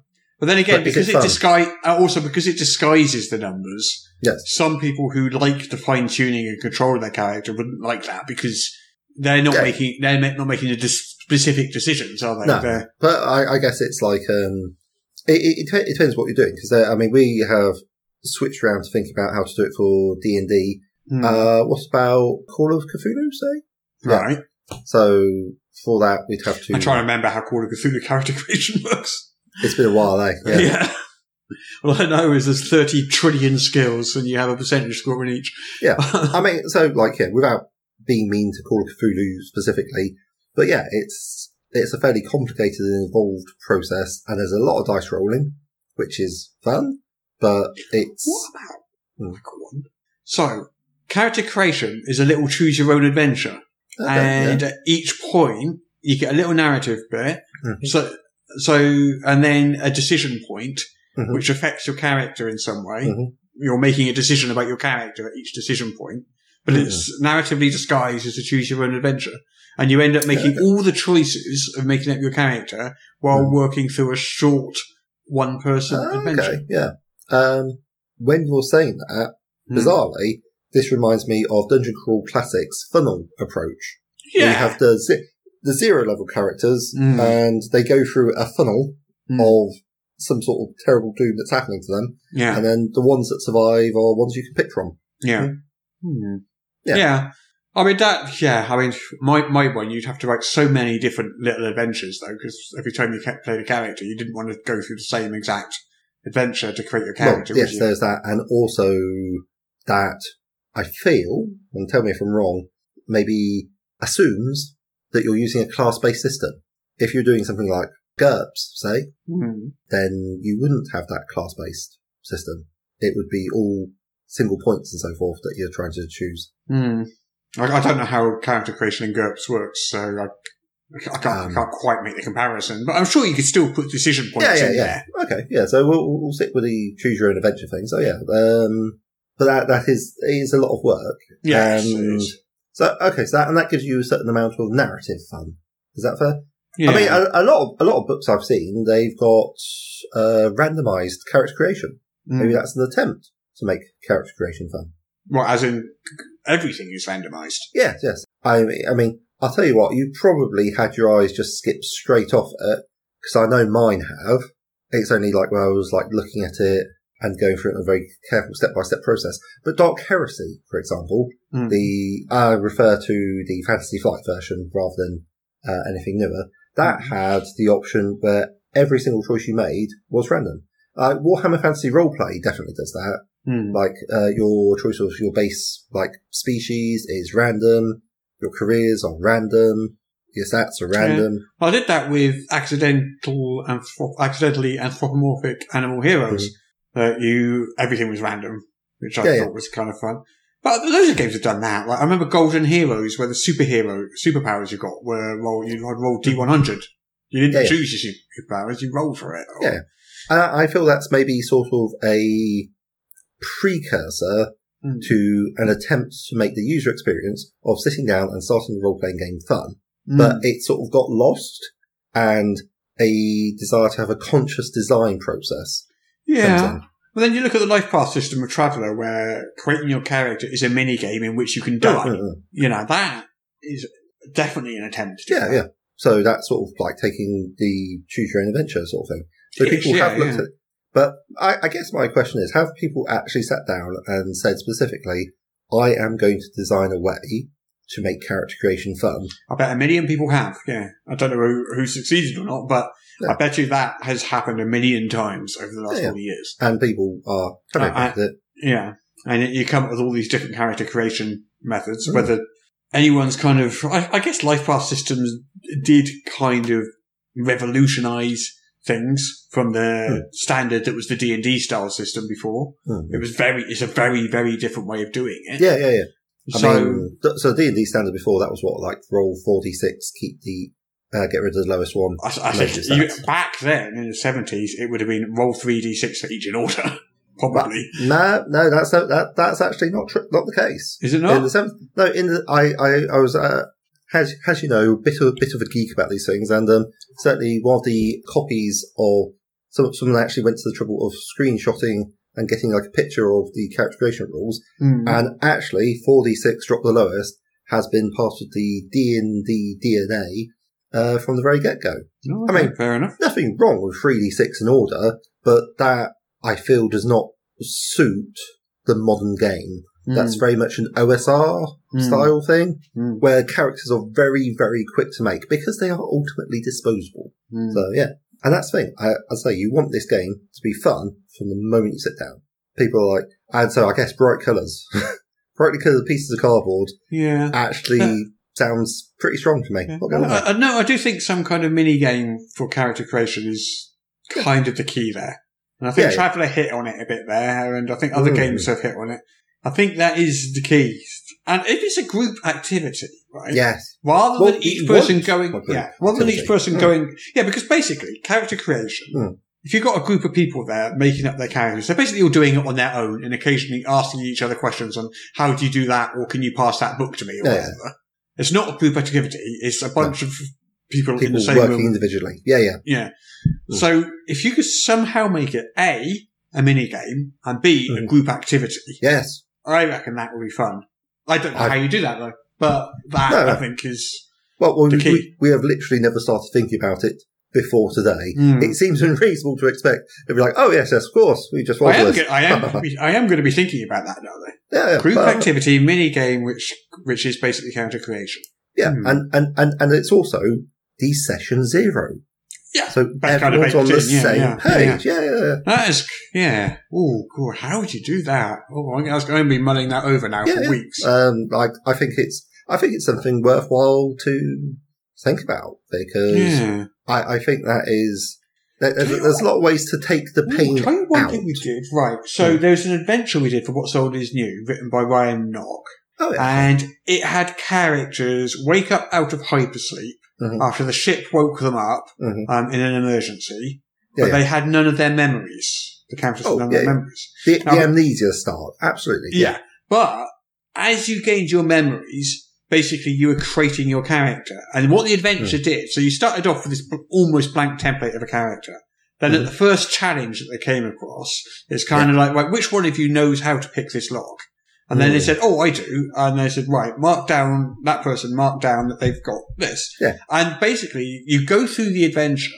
But then again, But because it disguise, uh, also because it disguises the numbers, Yes. some people who like the fine tuning and control of their character wouldn't like that because they're not Yeah. making they're not making the dis- specific decisions, are they? No. They're- But I, I guess it's like um, it, it, it depends what you're doing because I mean we have switched around to think about how to do it for D and D. Hmm. Uh, what about Call of Cthulhu? Say yeah. right. so for that we'd have to. I'm trying to remember how Call of Cthulhu character creation works. It's been a while, eh? Yeah. All I know is there's 30 trillion skills and you have a percentage score in each. Yeah. I mean, so like, yeah, without being mean to Call of Cthulhu specifically, but yeah, it's it's a fairly complicated and involved process, and there's a lot of dice rolling, which is fun, but it's What about one? So, character creation is a little choose your own adventure. okay, and yeah. at each point you get a little narrative bit. Mhm. So, so, and then a decision point, Mhm. which affects your character in some way. Mhm. You're making a decision about your character at each decision point, but Mhm. it's narratively disguised as a choose your own adventure. And you end up making all the choices of making up your character while Mhm. working through a short one person Ah, adventure. okay, yeah. Um, when you're saying that, Hmm. bizarrely, this reminds me of Dungeon Crawl Classics' funnel approach. Yeah. You have the ze- the zero level characters, Mm. and they go through a funnel Mm. of some sort of terrible doom that's happening to them, yeah. and then the ones that survive are ones you can pick from. Yeah. Hmm. Yeah. Yeah. I mean that. Yeah. I mean, my my one, you'd have to write so many different little adventures though, because every time you played a character, you didn't want to go through the same exact adventure to create your character. well, yes, you? there's that, and also that I feel, and tell me if I'm wrong, maybe assumes that you're using a class-based system. If you're doing something like GURPS, say, Hmm. then you wouldn't have that class-based system. It would be all single points and so forth that you're trying to choose. Hmm. I, I don't know how character creation in GURPS works, so I, I can't, Um, can't quite make the comparison. But I'm sure you could still put decision points yeah, yeah, in yeah. there. Okay, yeah. So we'll, we'll stick with the choose your own adventure thing. So yeah, um, but that that is is a lot of work. Yes. it And. So okay, so that and that gives you a certain amount of narrative fun. Is that fair? Yeah. I mean, a, a lot of a lot of books I've seen, they've got uh, randomized character creation. Hmm. Maybe that's an attempt to make character creation fun. Well, as in everything is randomized. Yes, yes. I mean, I mean, I'll tell you what, you probably had your eyes just skip straight off it because I know mine have. It's only like when I was like looking at it and going through it in a very careful step by step process. But Dark Heresy, for example, Hmm. the I refer to the Fantasy Flight version rather than uh, anything newer. That had the option where every single choice you made was random. Uh, Warhammer Fantasy Roleplay definitely does that. Hmm. Like uh, your choice of your base like species is random. Your careers are random. Your stats are random. I did that with accidental anthrop- accidentally anthropomorphic animal heroes. That you everything was random, which I. Yeah, thought yeah. was kind of fun. But loads of games have done that. Like I remember Golden Heroes, where the superhero superpowers you got were roll you had roll D one hundred. You didn't Yeah, yeah. choose your superpowers; you rolled for it. Yeah. I I feel that's maybe sort of a precursor Mm. to an attempt to make the user experience of sitting down and starting the role playing game fun. Mm. But it sort of got lost and a desire to have a conscious design process. yeah. Well, then you look at the life path system of Traveller, where creating your character is a mini game in which you can die. Mm. You know that is definitely an attempt. Yeah, yeah. So that's sort of like taking the choose your own adventure sort of thing. So It is, people yeah, have looked yeah. at but I, I guess my question is, have people actually sat down and said specifically, I am going to design a way to make character creation fun? I bet a million people have. Yeah, I don't know who, who succeeded or not, but Yeah. I bet you that has happened a million times over the last Yeah, forty years. And people are I- at it. Yeah, and it, you come up with all these different character creation methods. Mm. Whether anyone's kind of, I, I guess, life path systems did kind of revolutionize things from the Hmm. standard that was the D and D style system before. Mm. It was very, it's a very, very different way of doing it. Yeah, yeah, yeah. I So mean, so D and D standard before that was what like roll forty six, keep the uh, get rid of the lowest one. I, I think you, back then in the seventies, it would have been roll three d six for each in order. Probably No, no, that's not, that that's actually not tr- not the case. is it In not? the seventh, no, in the I I, I was uh, as as you know, a bit of bit of a geek about these things, and um, certainly one of the copies of some, someone actually went to the trouble of screenshotting and getting like a picture of the character creation rules, Hmm. and actually four d six drop the lowest has been part of the D and D DNA uh, from the very get go. No, I mean- fair enough. Nothing wrong with three d six in order, but that I feel does not suit the modern game. That's very much an OSR Mm. style thing Mm. where characters are very, very quick to make because they are ultimately disposable. So yeah, And that's the thing. I, I say you want this game to be fun from the moment you sit down. People are like, and so I guess bright colours, brightly coloured pieces of cardboard Yeah. actually sounds pretty strong to me. Yeah. I, I, no, I do think some kind of mini game for character creation is kind of the key there. And I think Yeah, yeah. Traveller hit on it a bit there, and I think other Mm. games have hit on it. I think that is the key. And if it's a group activity, right? yes. Rather Well, than each person going, yeah, rather than each person Mm. going, yeah, because basically character creation. Mm. If you've got a group of people there making up their characters, they're basically all doing it on their own and occasionally asking each other questions on how do you do that or can you pass that book to me or Yeah, yeah. whatever. It's not a group activity. It's a bunch of people, in the same working room. individually. Yeah, yeah. Yeah. Mm. So if you could somehow make it A, a mini game and B, a Mhm. group activity, Yes. I reckon that would be fun. I don't know I- how you do that though, but that No. I think is, Well, well we, we, have literally never started thinking about it before today. Hmm. It seems unreasonable to expect to be like, oh yes, yes, of course, we just I am, go- I am, I am going to be thinking about that now though. yeah, yeah, Group but- activity mini game, which, which is basically character creation. Yeah, Hmm. and, and, and, and it's also the session zero. Yeah. So That kind of everyone's on the in, yeah, same yeah, page. Yeah, yeah, yeah. That is, yeah. Oh, God, how would you do that? Oh, I was going to be mulling that over now Yeah, for weeks. Um, I, I think it's, I think it's something worthwhile to think about because yeah. I, I think that is, there- there's, there's a lot of ways to take the Ooh, pain tell you one out. thing we did, right. So Hmm. there's an adventure we did for What's Old is New, written by Ryan Knock. Oh, yeah. And it had characters wake up out of hypersleep Mhm. after the ship woke them up Mhm. um, in an emergency, Yeah, but yeah. they had none of their memories. The characters Oh, had none yeah, of their memories. The, Now- the amnesia start. Absolutely. Yeah. But as you gained your memories, basically you were creating your character. And what the adventure did, so you started off with this almost blank template of a character. Then Hmm. at the first challenge that they came across, it's kind of like, right, which one of you knows how to pick this lock? And then they said, oh, I do. And they said, right, mark down that person, mark down that they've got this. Yeah. And basically you go through the adventure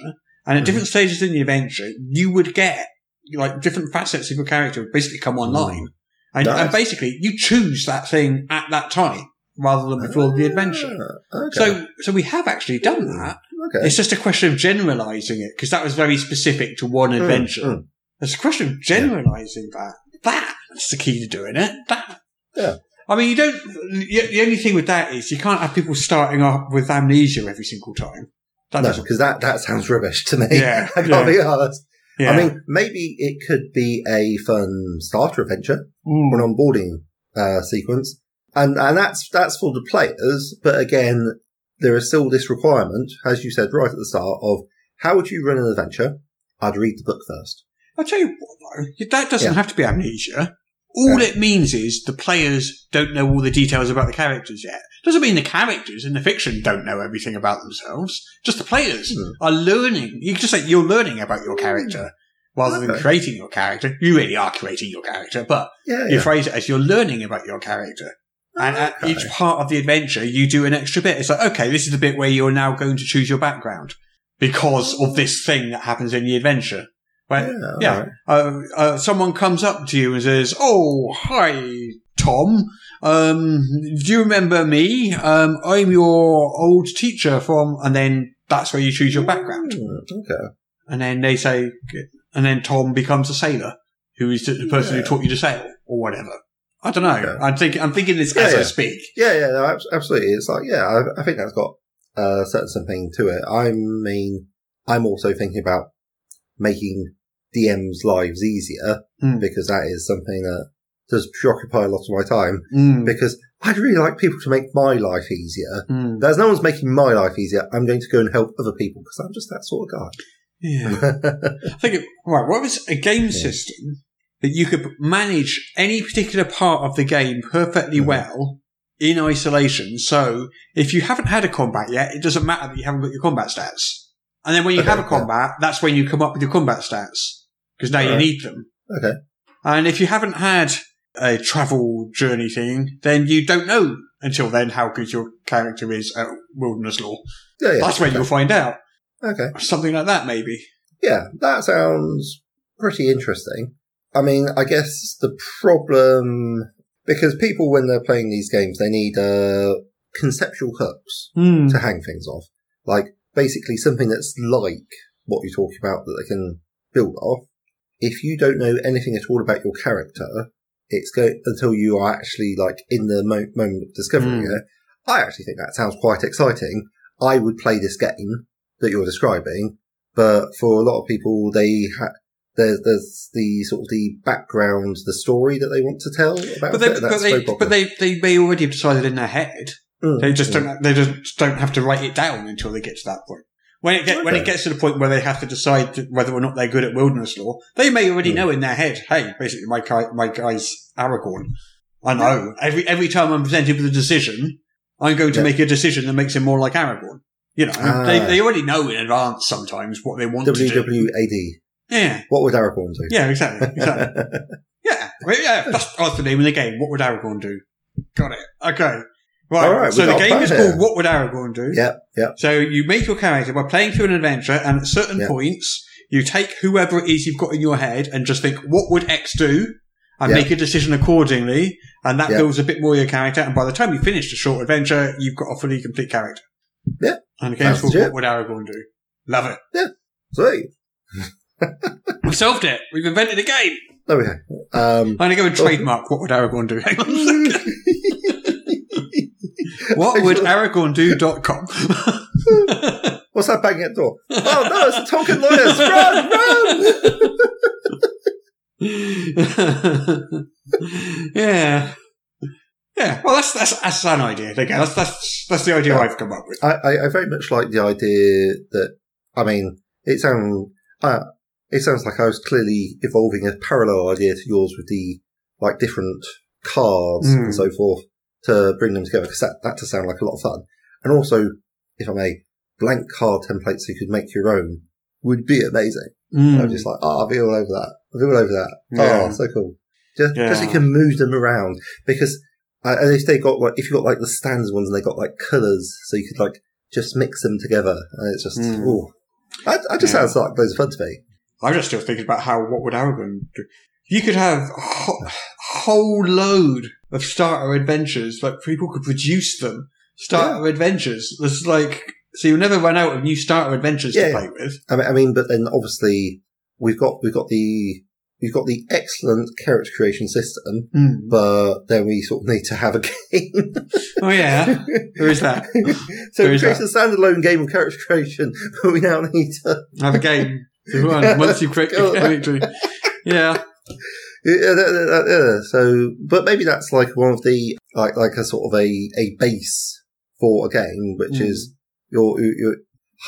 and at Hmm. different stages in the adventure, you would get like different facets of your character would basically come online. And, Nice. and basically, you choose that thing at that time rather than before the adventure. Ah, okay. So, so we have actually done that. okay. It's just a question of generalizing it because that was very specific to one Mm, adventure. mm. It's a question of generalizing that. That's the key to doing it. That. Yeah. I mean, you don't. The only thing with that is you can't have people starting off with amnesia every single time. That No, because that, that sounds rubbish to me. Yeah, I can't yeah. be honest. Yeah. I mean, maybe it could be a fun starter adventure Mm. or an onboarding uh, sequence, and and that's that's for the players. But again, there is still this requirement, as you said right at the start, of how would you run an adventure? I'd read the book first. I'll tell you what, though, that doesn't Yeah. have to be amnesia. All it means is the players don't know all the details about the characters yet. Doesn't mean the characters in the fiction don't know everything about themselves. Just the players Hmm. are learning. You can just say you're learning about your character rather than creating your character. You really are creating your character, but Yeah, you yeah. phrase it as you're learning about your character. And at Okay. each part of the adventure, you do an extra bit. It's like, okay, this is the bit where you're now going to choose your background because of this thing that happens in the adventure. Right? Yeah, Yeah. alright. Uh, uh, someone comes up to you and says, "Oh, hi, Tom. Um, do you remember me? Um, I'm your old teacher from." And then that's where you choose your background. Okay. And then they say, and then Tom becomes a sailor, who is the person who taught you to sail or whatever. I don't know. Okay. I'm thinking. I'm thinking this Yeah, as I speak. Yeah, yeah, no, absolutely. It's like, yeah, I, I think that's got a certain something to it. I mean, I'm also thinking about making DMs' lives easier Mm. because that is something that does preoccupy a lot of my time. Mm. Because I'd really like people to make my life easier. Mm. There's no one's making my life easier. I'm going to go and help other people because I'm just that sort of guy. Yeah. I think, right, what was a game system that you could manage any particular part of the game perfectly Mhm. well in isolation? So if you haven't had a combat yet, it doesn't matter that you haven't got your combat stats. And then when you Okay, have a yeah. combat, that's when you come up with your combat stats because now you Alright. need them. okay. And if you haven't had a travel journey thing, then you don't know until then how good your character is at Wilderness Lore. Yeah, yeah. That's when okay. you'll find out. Okay. Something like that, maybe. Yeah, that sounds pretty interesting. I mean, I guess the problem, because people, when they're playing these games, they need, uh, conceptual hooks Hmm. to hang things off. Like, basically something that's like what you're talking about that they can build off. If you don't know anything at all about your character, it's go until you are actually like in the mo- moment of discovering Mm. it. I actually think that sounds quite exciting. I would play this game that you're describing, but for a lot of people, they ha- there's there's the sort of the background, the story that they want to tell about But it. they, and but, they, but they, they may already have decided in their head. Mm, They just mm. don't. They just don't have to write it down until they get to that point. When it get, when it gets to the point where they have to decide whether or not they're good at wilderness lore, they may already Hmm. know in their head, "Hey, basically, my guy, my guy's Aragorn. I know every every time I'm presented with a decision, I'm going to Yeah. make a decision that makes him more like Aragorn." You know, Ah. they they already know in advance sometimes what they want to do. WWAD. Yeah, What would Aragorn do? yeah, exactly, exactly. yeah, well, yeah. That's, that's the name of the game. What would Aragorn do? Got it. Okay. Right. All right, so the game is called What Would Aragorn Do? Yep, yep. So you make your character by playing through an adventure, and at certain Yeah. points, you take whoever it is you've got in your head and just think, what would X do? And Yeah. make a decision accordingly, and that Yeah. builds a bit more of your character. And by the time you finish the short adventure, you've got a fully complete character. Yeah. And the game's called. What Would Aragorn Do? Love it. Yeah. Sweet. We solved it. We've invented a game. There we go. Um, I'm going to go and trademark What Would Aragorn Do? Hang on a second. What would Aragorn do.com? what's that banging at the door? Oh no, it's the Tolkien lawyers! Run, run! yeah. Yeah. Well, that's, that's, that's an idea. Again, that's, that's, that's the idea Yeah. I've come up with. I, I, I very much like the idea that, I mean, it sounds, uh, it sounds like I was clearly evolving a parallel idea to yours with the, like, different cards Mm. and so forth to bring them together because that, that does sound like a lot of fun. And also, if I may, blank card templates so you could make your own would be amazing. Mm. I'm just like, oh, I'll be all over that. I'll be all over that. Yeah. Oh, so cool. Just, Yeah. just so you can move them around because uh, and if they got like, if you got like the standard ones and they got like colours, so you could like just mix them together and it's just, Mm. ooh. That, that just Yeah. sounds like those fun to me. I'm just still thinking about how, what would Aragorn do? You could have a whole, whole load of starter adventures. Like, people could produce them. Starter adventures. There's like, so you'll never run out of new starter adventures Yeah. to play with. I mean, I mean, but then obviously we've got, we've got the, we've got the excellent character creation system, hmm. but then we sort of need to have a game. Oh yeah, there is that. so There we created a standalone game of character creation, but we now need to Have a game. to run Once you create on. character. Yeah. Yeah, yeah. So, but maybe that's like one of the like like a sort of a a base for a game, which Mm. is your your.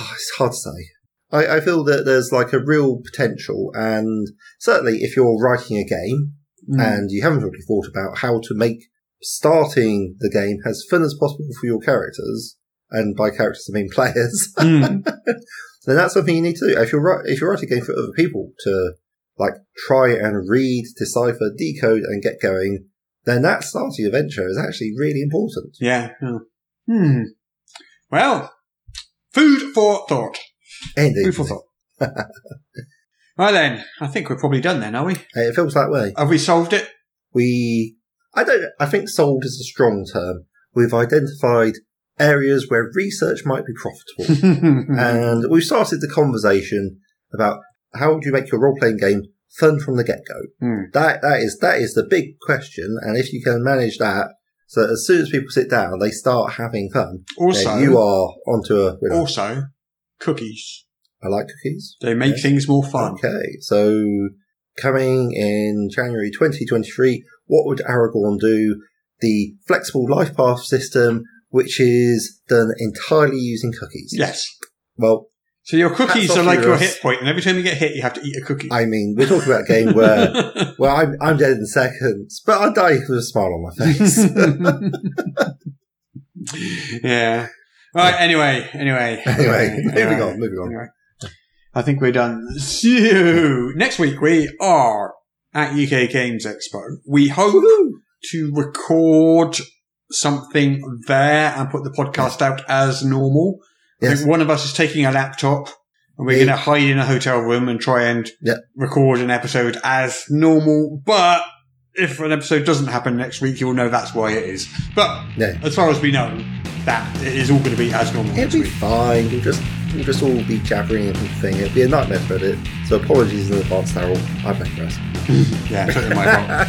oh, it's hard to say. I, I feel that there's like a real potential, and certainly if you're writing a game Mm. and you haven't really thought about how to make starting the game as fun as possible for your characters, and by characters I mean players, Mm. then that's something you need to do. If you're if you're writing a game for other people to like try and read, decipher, decode, and get going, then that starting adventure is actually really important. Yeah. Hmm. Well, food for thought. Indeed, Food for thought. right then, I think we're probably done then, are we? it feels that way. Have we solved it? We, I don't, I think solved is a strong term. We've identified areas where research might be profitable. and we've started the conversation about how would you make your role-playing game fun from the get-go. Hmm. That that is that is the big question, and if you can manage that, so as soon as people sit down, they start having fun. Also, you are onto a winner. also cookies. I like cookies. They make Yes. things more fun. Okay, so coming in January 2023, what would Aragorn do? The flexible life path system, which is done entirely using cookies. Yes. Well, So your cookies Hats are like your us. hit point, and every time you get hit, you have to eat a cookie. I mean, we're talking about a game where, well, I'm, I'm dead in seconds, but I die with a smile on my face. yeah. Right. Anyway. Anyway. anyway, moving Anyway. on, moving on. Anyway. I think we're done. So next week we are at UK Games Expo. We hope to record something there and put the podcast out as normal. Yes. one of us is taking a laptop and we're going to hide in a hotel room and try and Yeah. record an episode as normal. But if an episode doesn't happen next week, you'll know that's why it is. But Yeah. as far as we know, that it is all going to be as normal It'll be fine. You'll just we'll just all be jabbering and thing. It'd be a nightmare to edit. So apologies in advance, Daryl. I digress. Yeah, totally my fault.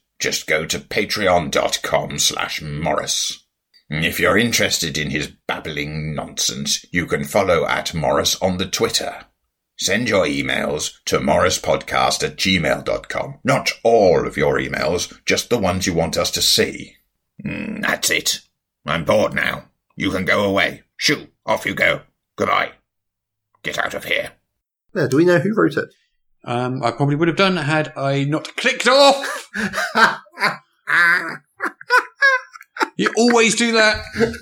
Just go to patreon.com slash morrus. If you're interested in his babbling nonsense, you can follow at Morrus on the Twitter. Send your emails to morruspodcast at gmail.com. Not all of your emails, just the ones you want us to see. Mm, that's it. I'm bored now. You can go away. Shoo, off you go. Goodbye. Get out of here. Now, do we know who wrote it? Um, I probably would have done had I not clicked off. You always do that.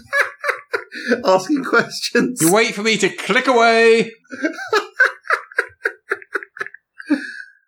Asking questions. You wait for me to click away.